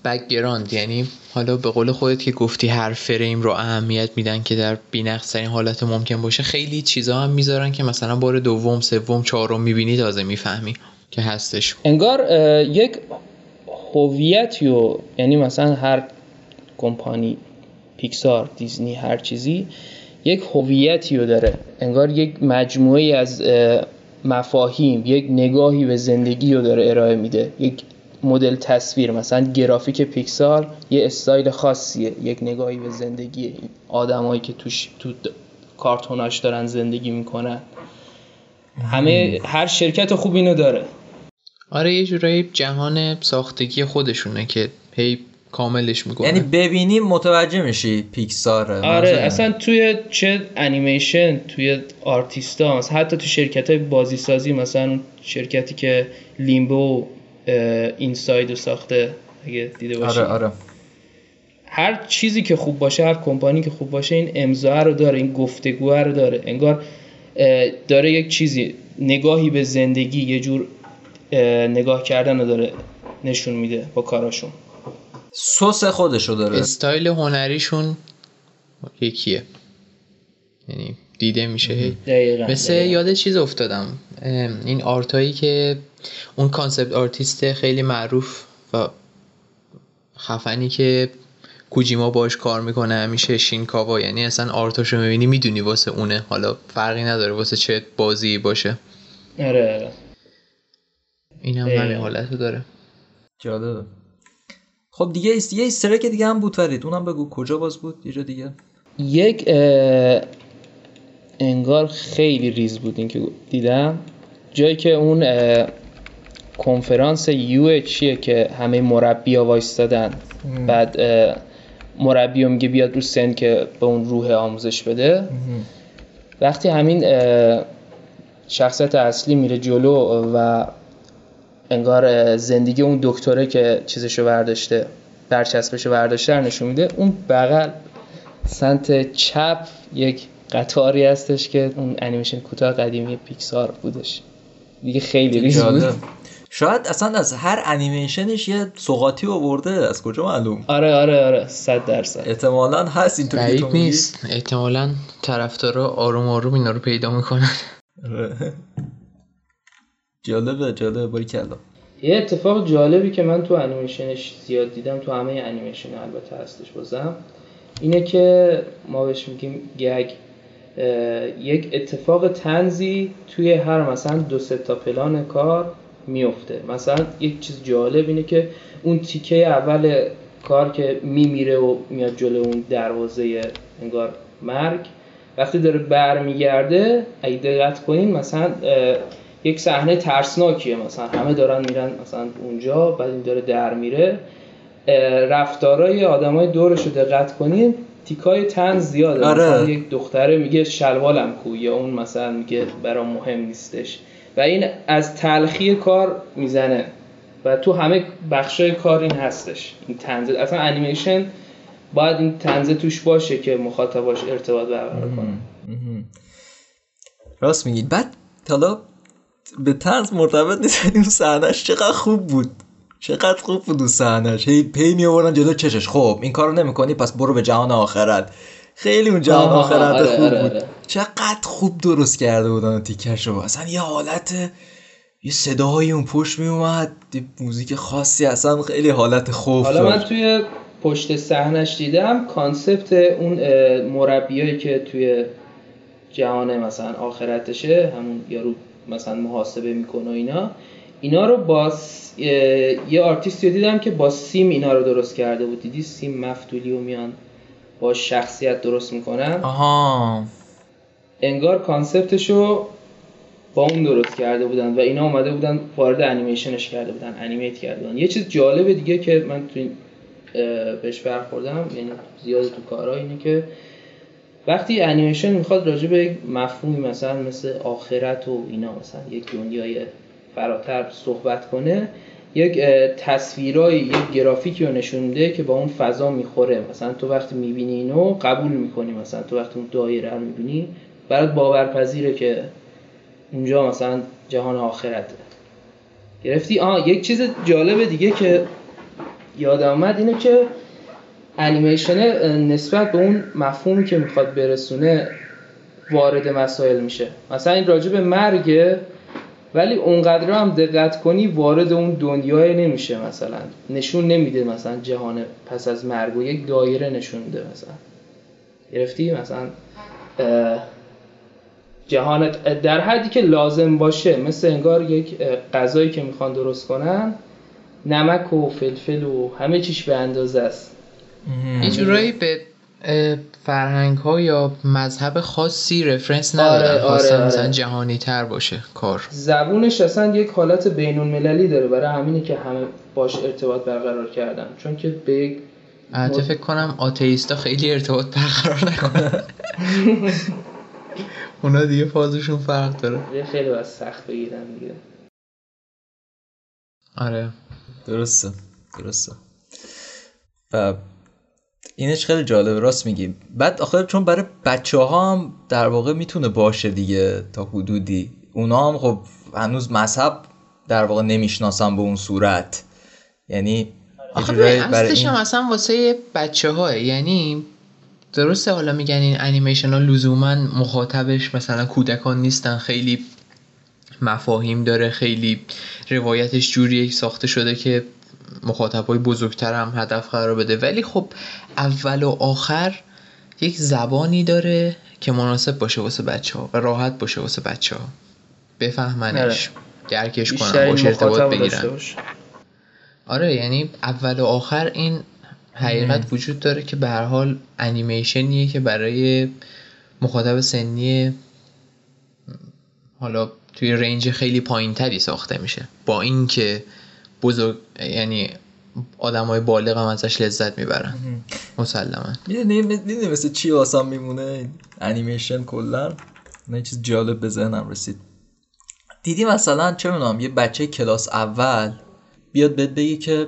background یعنی حالا به قول خودت که گفتی هر فریم رو اهمیت میدن که در بی‌نقص‌ترین حالت ممکن باشه خیلی چیزا هم می‌ذارن که مثلا بار دوم سوم چهارم می‌بینی تازه می‌فهمی که هستش انگار یک هویتی و یعنی مثلا هر کمپانی پیکسار دیزنی هر چیزی یک هویتی رو داره. انگار یک مجموعه از اه، مفاهیم یک نگاهی به زندگی رو داره ارائه میده. یک مدل تصویر مثلا گرافیک پیکسار یه استایل خاصیه. یک نگاهی به زندگی آدمایی که توش تو کارتوناش دارن زندگی می‌کنن. همه هر شرکت خوب اینو داره. آره یه جورایی جهان ساختگی خودشونه که هی کاملش می‌کنه. یعنی ببینی متوجه میشی پیکسار. آره اصلا توی چه انیمیشن توی آرتیستا مثلا حتی تو شرکت های بازی سازی مثلا شرکتی که لیمبو اینساید رو ساخته اگه دیده باشی. آره آره. هر چیزی که خوب باشه هر کمپانی که خوب باشه این امضا رو داره این گفتگو رو داره. انگار داره یک چیزی نگاهی به زندگی یه جور اه، نگاه کردن رو داره نشون میده با کاراشون. سس خودشو داره. استایل هنریشون یکیه. یعنی دیده میشه. هی. دقیقا مثل یاد چیز افتادم. این art ایی که اون concept artist خیلی معروف و خفنی که کوجیما باش کار می‌کنه همیشه شینکاوا. یعنی اصلا art اشو می‌بینی می‌دونی واسه اونه. حالا فرقی نداره واسه چه بازی باشه. آره آره. این هم دقیقاً. همین حالتو داره. جالبه. خب دیگه ایست... یه استرک دیگه هم بود فرید. اونم بگو کجا باز بود؟ یه جا دیگه. یک اه، انگار خیلی ریز بود این که دیدم. جایی که اون اه، کنفرانس یو چیه که همه مربی ها وایستادن. بعد مربی میگه بیاد رو سن که به اون روح آموزش بده. وقتی همین شخصیت اصلی میره جلو و انگار زندگی اون دکتره که چیزشو برداشته برچسبشو برداشته رو نشون میده اون بغل سمت چپ یک قطاری هستش که اون انیمیشن کوتاه قدیمی پیکسار بودش. دیگه خیلی ریز بود. شاید اصلا از هر انیمیشنش یه سوقاتی آورده. از کجا معلوم؟ آره آره آره. صد درصد. احتمالا هست. اینطوری تو. نیست. احتمالا طرفدارا آروم آروم اینا رو پیدا می‌کنن. آره. جالبه جالبه باری کلا. یه اتفاق جالبی که من تو انیمیشنش زیاد دیدم تو همه انیمیشن البته هستش بازم اینه که ما بهش میگیم گگ. یک اتفاق تنزی توی هر مثلا دو سه تا پلان کار میفته. مثلا یک چیز جالب اینه که اون تیکه اول کار که میمیره و میاد جلو اون دروازه انگار مرگ وقتی داره برمیگرده اگه دقت کنین مثلا یک صحنه ترسناکیه. مثلا همه دارن میرن مثلا اونجا بعد این داره در میره. رفتارای آدمای دورش رو دقت کنین تیکای تن زیاده. آره. مثلا یک دختره میگه شلوالم کو یا اون مثلا میگه برام مهم نیستش. و این از تلخی کار می‌زنه. و تو همه بخشای کار این هستش. این تنزه اصلا انیمیشن باید این تنزه توش باشه که مخاطباش ارتباط برقرار کنه. راست میگید. بعد حالا به طنز مرتبط نیست. اون صحنهش چقدر خوب بود. چقدر خوب بود اون صحنهش هی پی می آوردن جلو چشش. خب این کارو نمی‌کنی پس برو به جهان آخرت. خیلی اون جهان آخرت آره، خوب آره، بود. آره. چقدر خوب درست کرده بودن تیکش رو اصلا یه حالت یه صداهای اون پشت می اومد موزیک خاصی اصلا خیلی حالت خوف حالا من. توی پشت صحنش دیدم concept اون مربیایی که توی جهان مثلا آخرتشه همون یارو مثلا محاسبه می‌کنه و اینا. اینا رو با س- یه آرتیستی رو دیدم که با سیم اینا رو درست کرده بود. دیدی سیم مفتولی و میان با شخصیت درست می‌کنن؟ آها. انگار concept شو با اون درست کرده بودن و اینا اومده بودن وارد انیمیشنش کرده بودن animate کرده بودن. یه چیز جالب دیگه که من تو بهش برخوردم یعنی زیاد تو کارها اینه که وقتی انیمیشن می‌خواد راجع به یک مفهومی مثلا مثل آخرت و اینا مثلا یک دنیای فراتر صحبت کنه یک تصویرای یک گرافیکی رو نشون میده که با اون فضا می‌خوره. مثلا تو وقتی می‌بینی اینو قبول می‌کنی مثلا تو وقتی اون دایره رو می‌بینی برات باورپذیره که اونجا مثلا جهان آخرته. گرفتی؟ آه یک چیز جالب دیگه که یادم آمد اینه که انیمیشن نسبت به اون مفهومی که می‌خواد برسونه وارد مسائل میشه. مثلا این راجع به مرگه ولی اونقدر هم دقت کنی وارد اون دنیای نمیشه مثلا. نشون نمیده مثلا جهان پس از مرگ و یک دایره نشون میده مثلا. گرفتی؟ مثلا جهان در حدی که لازم باشه مثل انگار یک غذایی که می‌خوان درست کنن نمک و فلفل و همه چیش به اندازه است. یه جورایی به فرهنگ ها یا مذهب خاصی رفرنس ندارن. آره، خواستن آره. مثلا جهانی تر باشه کار. زبونش اصلا یک حالت بین المللی داره برای همینه که همه باش ارتباط برقرار کردن. چون که به یک البته فکر کنم آتئیستا خیلی ارتباط برقرار نکنن اونا دیگه فازشون فرق داره. یه خیلی باید سخت بگیرن دیگه. آره. درسته درسته. و اینش خیلی جالبه راست میگی. بعد آخر چون برای بچه ها هم در واقع می‌تونه باشه دیگه تا حدودی. اونا هم خب هنوز مذهب در واقع نمی‌شناسن به اون صورت. یعنی آخه برای این- هم اصلا واسه بچه ها یعنی درسته حالا میگن این انیمیشن ها لزوما مخاطبش مثلا کودکان نیستن خیلی مفاهیم داره خیلی روایتش جوریه ساخته شده که مخاطب های بزرگتر هم هدف قرار بده. ولی خب اول و آخر یک زبانی داره که مناسب باشه واسه بچه ها و راحت باشه واسه بچه ها بفهمنش درکش کنن بیشترین باش ارتباط بگیرن. آره یعنی اول و آخر این حقیقت وجود داره که به هر حال انیمیشنیه که برای مخاطب سنی حالا توی رنج خیلی پایین تری ساخته میشه. با اینکه بزرگ یعنی آدمای بالغ هم ازش لذت می‌برن. مسلما می‌دونی مثل چی واسم میمونه؟ انیمیشن کلا. نه چیز جالب به ذهنم رسید. دیدی مثلا چه می‌دونم یه بچه کلاس اول بیاد بهت بگی که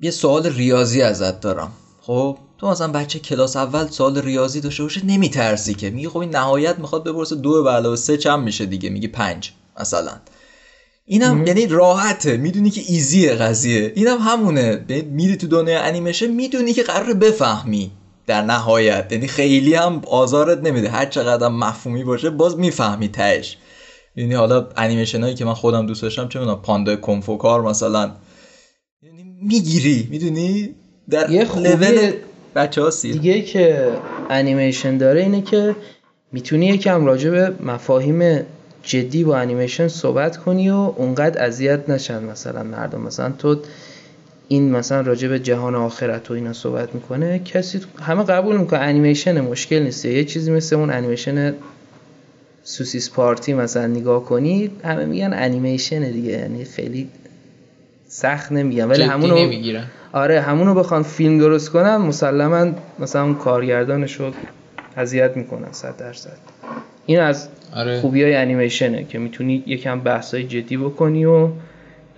یه سوال ریاضی ازت دارم. خب؟ تو مثلا بچه کلاس اول سوال ریاضی داشته باشه نمیترسی که. میگی خب این نهایت می‌خواد بپرسه دو به علاوه سه چند میشه دیگه؟ میگی پنج مثلا. اینم یعنی راحته می‌دونی که ایزیه قضیه. اینم همونه. به- میری تو دنیای انیمیشن می‌دونی که قرار بفهمی. در نهایت. یعنی خیلی هم آزارت نمیده. هر چقدر مفهومی باشه باز می‌فهمی تهش. یعنی حالا انیمیشن هایی که من خودم دوست داشتم چه می‌دونم پاندا کنفوکار مثلا. یعنی می‌گیری. می‌دونی؟ در یه لول بچه ها سیر. دیگه که انیمیشن داره اینه که می‌تونی یکم راجع به مفاهیم جدی با انیمیشن صحبت کنی و اونقدر اذیت نشن مثلا مردم. مثلا تو این مثلا راجع به جهان آخرت و اینا صحبت می‌کنه کسی همه قبول می‌کنه. انیمیشن مشکل نیست. یه چیزی مثل اون انیمیشن سوسیس پارتی مثلا نگاه کنی همه میگن انیمیشن دیگه. یعنی خیلی سخت نمیگن. ولی همونو نمی‌گیرن. آره همونو بخوان فیلم درست کنن مسلما مثلا اون کارگردانش رو اذیت می‌کنن صد درصد. این از آره. خوبی های انیمیشنه که می‌تونی یکم بحث های جدی بکنی و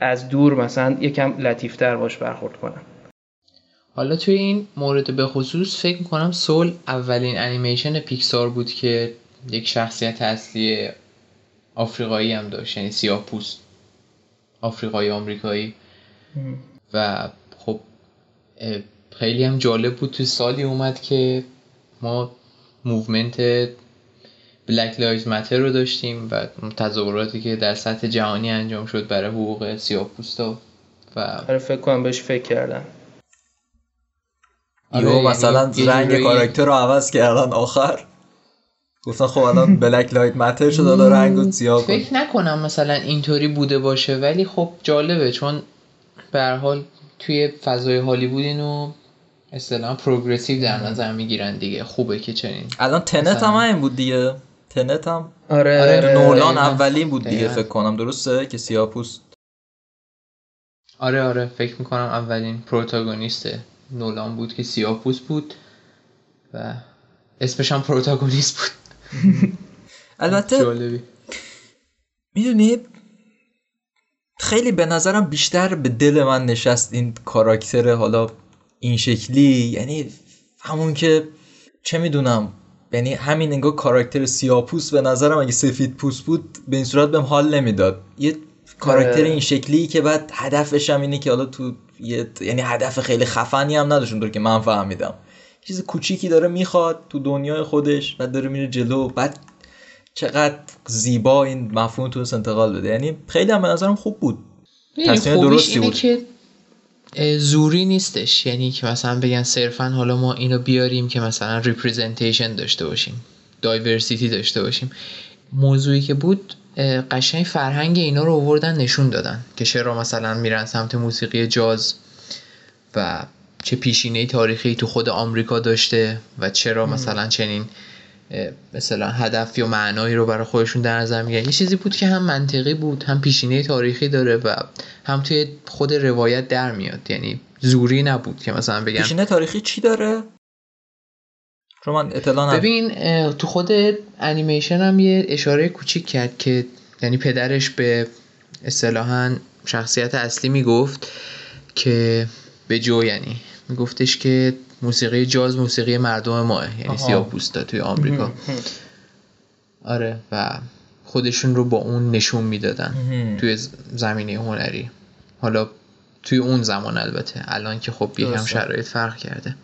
از دور مثلا یکم لطیفتر باش برخورد کنن حالا توی این مورد به خصوص فکر می‌کنم سول اولین انیمیشن پیکسار بود که یک شخصیت اصلی آفریقایی هم داشت یعنی سیاه پوست آفریقایی آمریکایی. و خب خیلی هم جالب بود توی سالی اومد که ما movement Black Lives Matter رو داشتیم و تظاهراتی که در سطح جهانی انجام شد برای حقوق سیاه پوستا و آره فکر کنم بهش فکر کردن آره، یعنی مثلا رنگ کاراکتر رو عوض کردن آخر. گفتن خب الان بلک لایت متر شد حالا رنگ رو سیاه کن. فکر نکنم مثلا اینطوری بوده باشه ولی خب جالبه چون به هر حال توی فضای هالیوود اینو اصطلاحا پروگرسیو در نظر می‌گیرن دیگه خوبه که چنین. الان تنت مثلا. هم همین بود دیگه. تنت هم. آره, آره، آره نولان. اولین بود دیگه. فکر کنم. درسته؟ که سیاپوست آره آره. فکر می‌کنم اولین پروتاگونیست نولان بود که سیاپوس بود و اسمش هم پروتاگونیست بود. البته می‌دونی خیلی به نظرم بیشتر به دل من نشست این کاراکتر حالا این شکلی. یعنی همون که چه می‌دونم یعنی همین انگار کاراکتر سیاپوس به نظرم اگه سفید پوست بود به این صورت بهم حال نمی‌داد. یه کاراکتر. این شکلی که بعد هدفش هم اینه که حالا تو یه یعنی هدف خیلی خفنی هم نداشت اونطور که من فهمیدم. چیز کوچیکی داره می‌خواد تو دنیای خودش بعد داره میره جلو. بعد چقدر زیبا این مفهوم تونست انتقال بده یعنی خیلی هم به نظرم خوب بود. تصمیم درستی بود. که زوری نیستش. یعنی که مثلا بگن صرفا حالا ما اینو بیاریم که مثلا representation داشته باشیم diversity داشته باشیم. موضوعی که بود قشنگ فرهنگ اینا رو آوردن نشون دادن که چرا مثلا میرن سمت موسیقی جاز و چه پیشینه تاریخی تو خود آمریکا داشته و چرا مثلا چنین مثلا هدف یا معنایی رو برای خودشون در نظر می‌گیرن. یه چیزی بود که هم منطقی بود هم پیشینه تاریخی داره و هم توی خود روایت در میاد. یعنی زوری نبود که مثلا بگن پیشینه تاریخی چی داره؟ چون من اطلاع ندارم ببین تو خود انیمیشن هم یه اشاره کوچیک کرد که یعنی پدرش به اصطلاحا شخصیت اصلی می‌گفت که به جو یعنی میگفتش که موسیقی جاز موسیقی مردم ماه یعنی آها. سیاه پوستا توی آمریکا. آره و خودشون رو با اون نشون می‌دادن. توی زمینه هنری. حالا توی اون زمان البته. الان که خب یکم درسته. شرایط فرق کرده.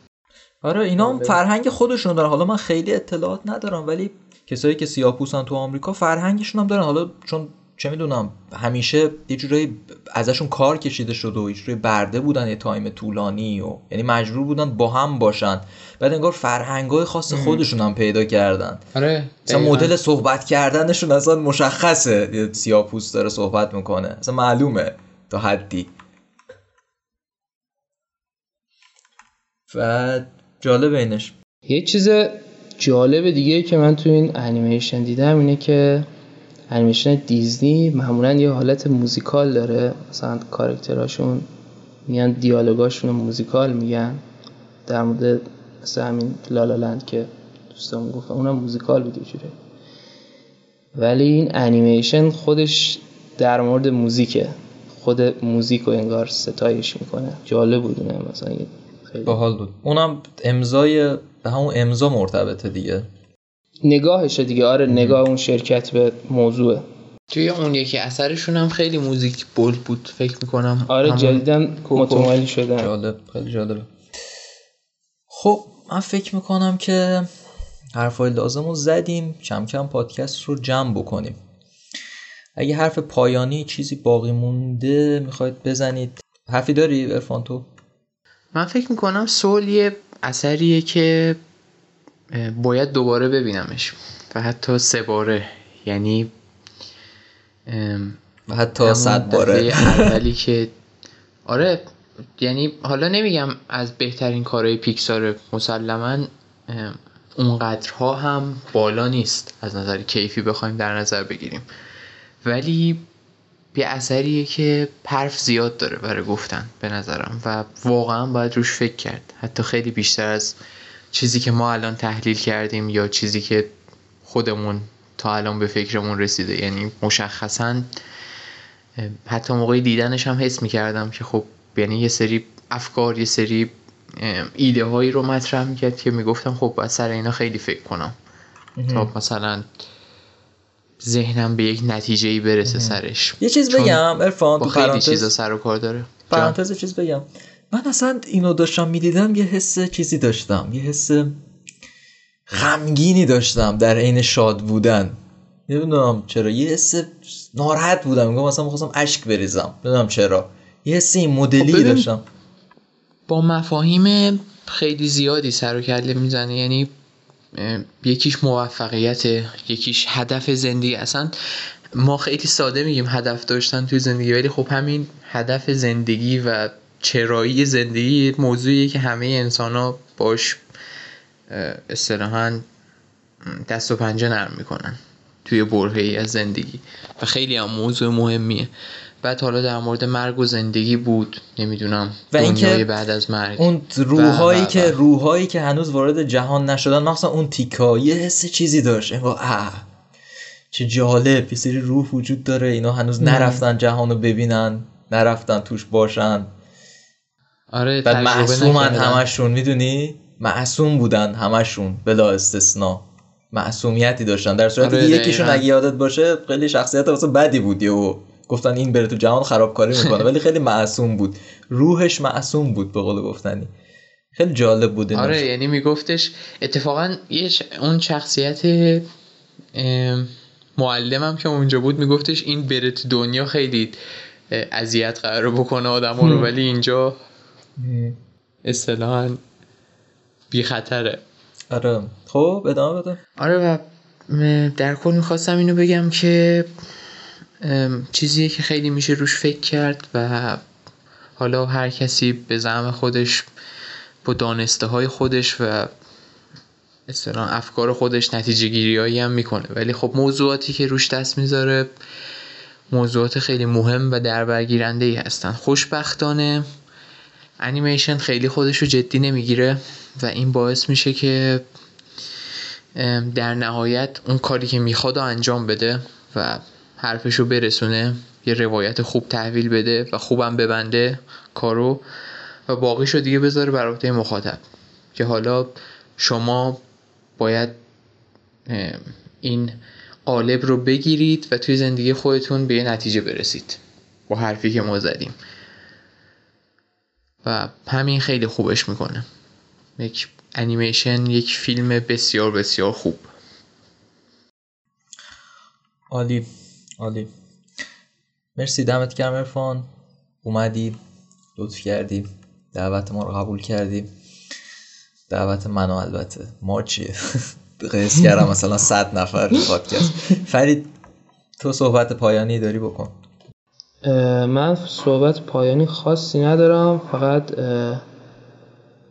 آره اینا هم فرهنگ خودشون دارن. حالا من خیلی اطلاعات ندارم ولی کسایی که سیاه‌پوستن تو آمریکا فرهنگشون هم دارن. حالا چون چه می‌دونم همیشه یه جورایی ازشون کار کشیده شده و یه جورایی برده بودن یه تایم طولانی و یعنی مجبور بودن با هم باشن. بعد انگار فرهنگای خاص خودشون هم پیدا کردن. آره مثلا. مدل صحبت کردنشون اصلا مشخصه. یه سیاه‌پوست داره صحبت می‌کنه. اصلا معلومه تا حدی. و جالب اینش. یه چیز جالب دیگه که من تو این انیمیشن دیدم اینه که انیمیشن دیزنی معمولا یه حالت موزیکال داره. مثلا کارکتراشون میان دیالوگاشون موزیکال میگن. در مورد مثل همین لالالند که دوستان گفتم اونم موزیکال بود یه جوری. ولی این انیمیشن خودش در مورد موزیکه. خود موزیک رو انگار ستایش می‌کنه. جالب بود اونم مثلا خیلی. باحال بود. اونم امضای به همون امضا مرتبطه دیگه. نگاهشه دیگه. آره نگاه اون شرکت به موضوعه. توی اون یکی اثرشون هم خیلی موزیک بولد بود فکر می‌کنم. آره جدیدن کوکو. متمایل شدن. جالب خیلی جالبه. خب من فکر می‌کنم که حرفای لازم رو زدیم. کم کم پادکست رو جمع بکنیم. اگه حرف پایانی چیزی باقی مونده می‌خواید بزنید. حرفی داری ارفان تو؟ من فکر می‌کنم سول یه اثریه که باید دوباره ببینمش. و حتی سه باره. یعنی و حتی صد باره. اولی که آره یعنی حالا نمیگم از بهترین کارهای پیکسار مسلما اونقدرها هم بالا نیست از نظر کیفی بخوایم در نظر بگیریم. ولی یه اثریه که حرف زیاد داره برای گفتن به نظرم و واقعا باید روش فکر کرد. حتی خیلی بیشتر از چیزی که ما الان تحلیل کردیم یا چیزی که خودمون تا الان به فکرمون رسیده یعنی مشخصا حتی موقع دیدنش هم حس می‌کردم که خب یعنی یه سری افکار یه سری ایده هایی رو مطرح می‌کرد که می‌گفتم خب باید سر اینا خیلی فکر کنم. تا مثلا ذهنم به یک نتیجه ای برسه سرش. یه چیز بگم ارفان تو خیلی چیزا پرانتز سر و کار داره. پرانتز چیز بگم. من اصلا اینو داشتم می‌دیدم یه حس چیزی داشتم یه حس غمگینی داشتم در عین شاد بودن. نمی‌دونم چرا یه حس ناراحت بودم. میگم مثلا می‌خواستم اشک بریزم. نمی‌دونم چرا. یه حس این مدلی خب داشتم. با مفاهیم خیلی زیادی سر و کله می‌زنه. یعنی یکیش موفقیت یکیش هدف زندگی. اصلا ما خیلی ساده میگیم هدف داشتن توی زندگی ولی خب همین هدف زندگی و چرایی زندگی یه موضوعیه که همه انسان ها باش اصطلاحا دست و پنجه نرم می‌کنن توی برهه ای از زندگی. و خیلی هم موضوع مهمیه. بعد حالا در مورد مرگ و زندگی بود. نمی‌دونم و اینکه دنیای بعد از مرگ. اون روحایی که. روحایی که هنوز وارد جهان نشدن مخصوصا اون تیکا یه حس چیزی داشت. اه چه جالب یه سری روح وجود داره اینا هنوز نرفتن جهان رو ببینن نرفتن توش باشن. آره بعد معصومن. همشون می‌دونی؟ معصوم بودن همشون بلا استثنا. معصومیتی داشتن. در صورتی آره، که یکیشون. اگه یادت باشه خیلی شخصیت واسه بدی بود و گفتن این بره تو جهان خرابکاری می‌کنه ولی خیلی معصوم بود. روحش معصوم بود به قول گفتنی. خیلی جالب بود. آره یعنی میگفتش اتفاقا یه اون شخصیت معلمم که اونجا بود میگفتش این بره تو دنیا خیلی اذیت قرار بکنه آدم رو ولی اینجا اصطلاحا بی خطره. آره. خب ادامه بده. آره و در کل می‌خواستم اینو بگم که چیزیه که خیلی میشه روش فکر کرد و حالا هر کسی به زعم خودش با دانسته های خودش و اصطلاح افکار خودش نتیجه گیری هم می‌کنه. ولی خب موضوعاتی که روش دست می‌ذاره موضوعات خیلی مهم و دربرگیرنده ای هستن. خوشبختانه انیمیشن خیلی خودش رو جدی نمی‌گیره و این باعث میشه که در نهایت اون کاری که می‌خواد انجام بده و حرفشو برسونه یه روایت خوب تحویل بده و خوبم ببنده کارو و باقیشو دیگه بذاره بر مخاطب. که حالا شما باید این قالب رو بگیرید و توی زندگی خودتون به یه نتیجه برسید. با حرفی که ما زدیم. و همین خیلی خوبش می‌کنه. یک انیمیشن یک فیلم بسیار بسیار خوب. عالی عالی. مرسی دمت گرم ارفان. اومدی لطف کردی. دعوت ما رو قبول کردی. دعوت منو البته. ما چیه؟ قیس کردم مثلا صد نفر پادکست. فرید تو صحبت پایانی داری بکن. من صحبت پایانی خاصی ندارم فقط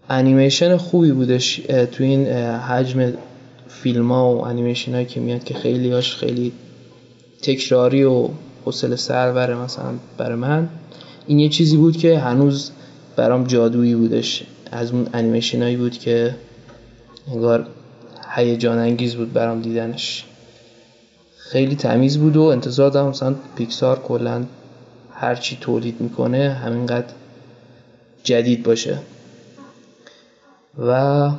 انیمیشن خوبی بودش تو این حجم فیلم ها و انیمیشن هایی که میاد که خیلی هاش خیلی تکراری و حوصله سر مثلا برای من. این یه چیزی بود که هنوز برام جادویی بودش. از اون انیمیشن هایی بود که انگار هیجان انگیز بود برام دیدنش. خیلی تمیز بود و انتظار دارم مثلا پیکسار کلا هرچی تولید می‌کنه همینقدر جدید باشه. و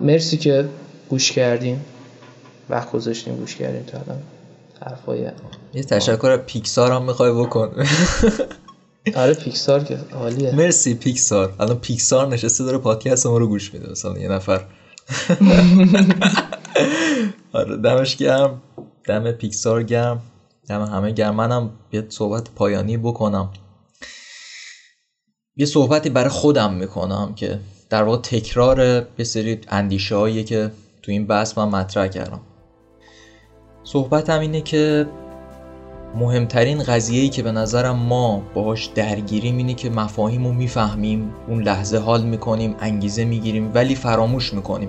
مرسی که گوش کردیم وقت گذاشتیم گوش کردیم تا الان. حرفای یه تشکر پیکسار هم می‌خوای بکن. آره پیکسار که عالیه. مرسی پیکسار. الان پیکسار نشسته داره پادکست ما رو گوش میده. مثلا یه نفر. آره دمش گرم. دم پیکسار گرم. دم همه گرم منم یه صحبت پایانی بکنم. یه صحبتی برای خودم می‌کنم که در واقع تکرار یه سری اندیشه هایی که تو این بحث من مطرح کردم. صحبتم اینه که مهمترین قضیه‌ای که به نظرم ما باهاش درگیریم اینه که مفاهیم رو می‌فهمیم اون لحظه حال می‌کنیم انگیزه می‌گیریم ولی فراموش می‌کنیم.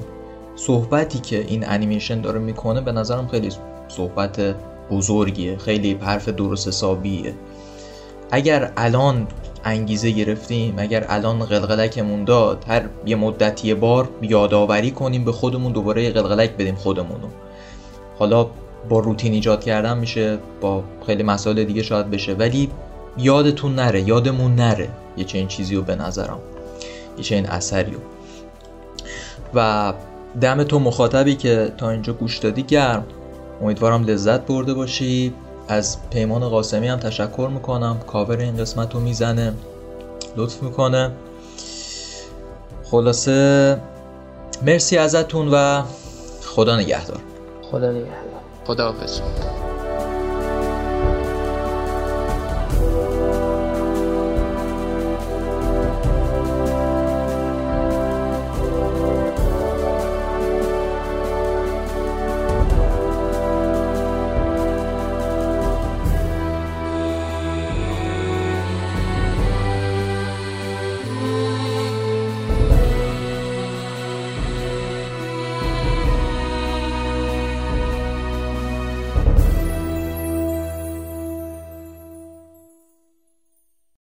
صحبتی که این انیمیشن داره می‌کنه به نظرم خیلی صحبت بزرگیه خیلی حرف درست حسابیه. اگر الان انگیزه گرفتیم اگر الان قلقلکمون داد هر یه مدتی بار یادآوری کنیم به خودمون دوباره قلقلک بدیم خودمونو. حالا با روتین ایجاد کردن میشه با خیلی مسائل دیگه شاید بشه ولی یادتون نره یادمون نره یه چنین چیزی رو به نظرم یه چنین اثری و دم تو مخاطبی که تا اینجا گوش دادی گرم. امیدوارم لذت برده باشی از پیمان قاسمی هم تشکر می‌کنم. کاور این قسمت رو می‌زنه. لطف می‌کنه. خلاصه مرسی ازتون و خدا نگهدار. خدا نگهدار. خدا حافظ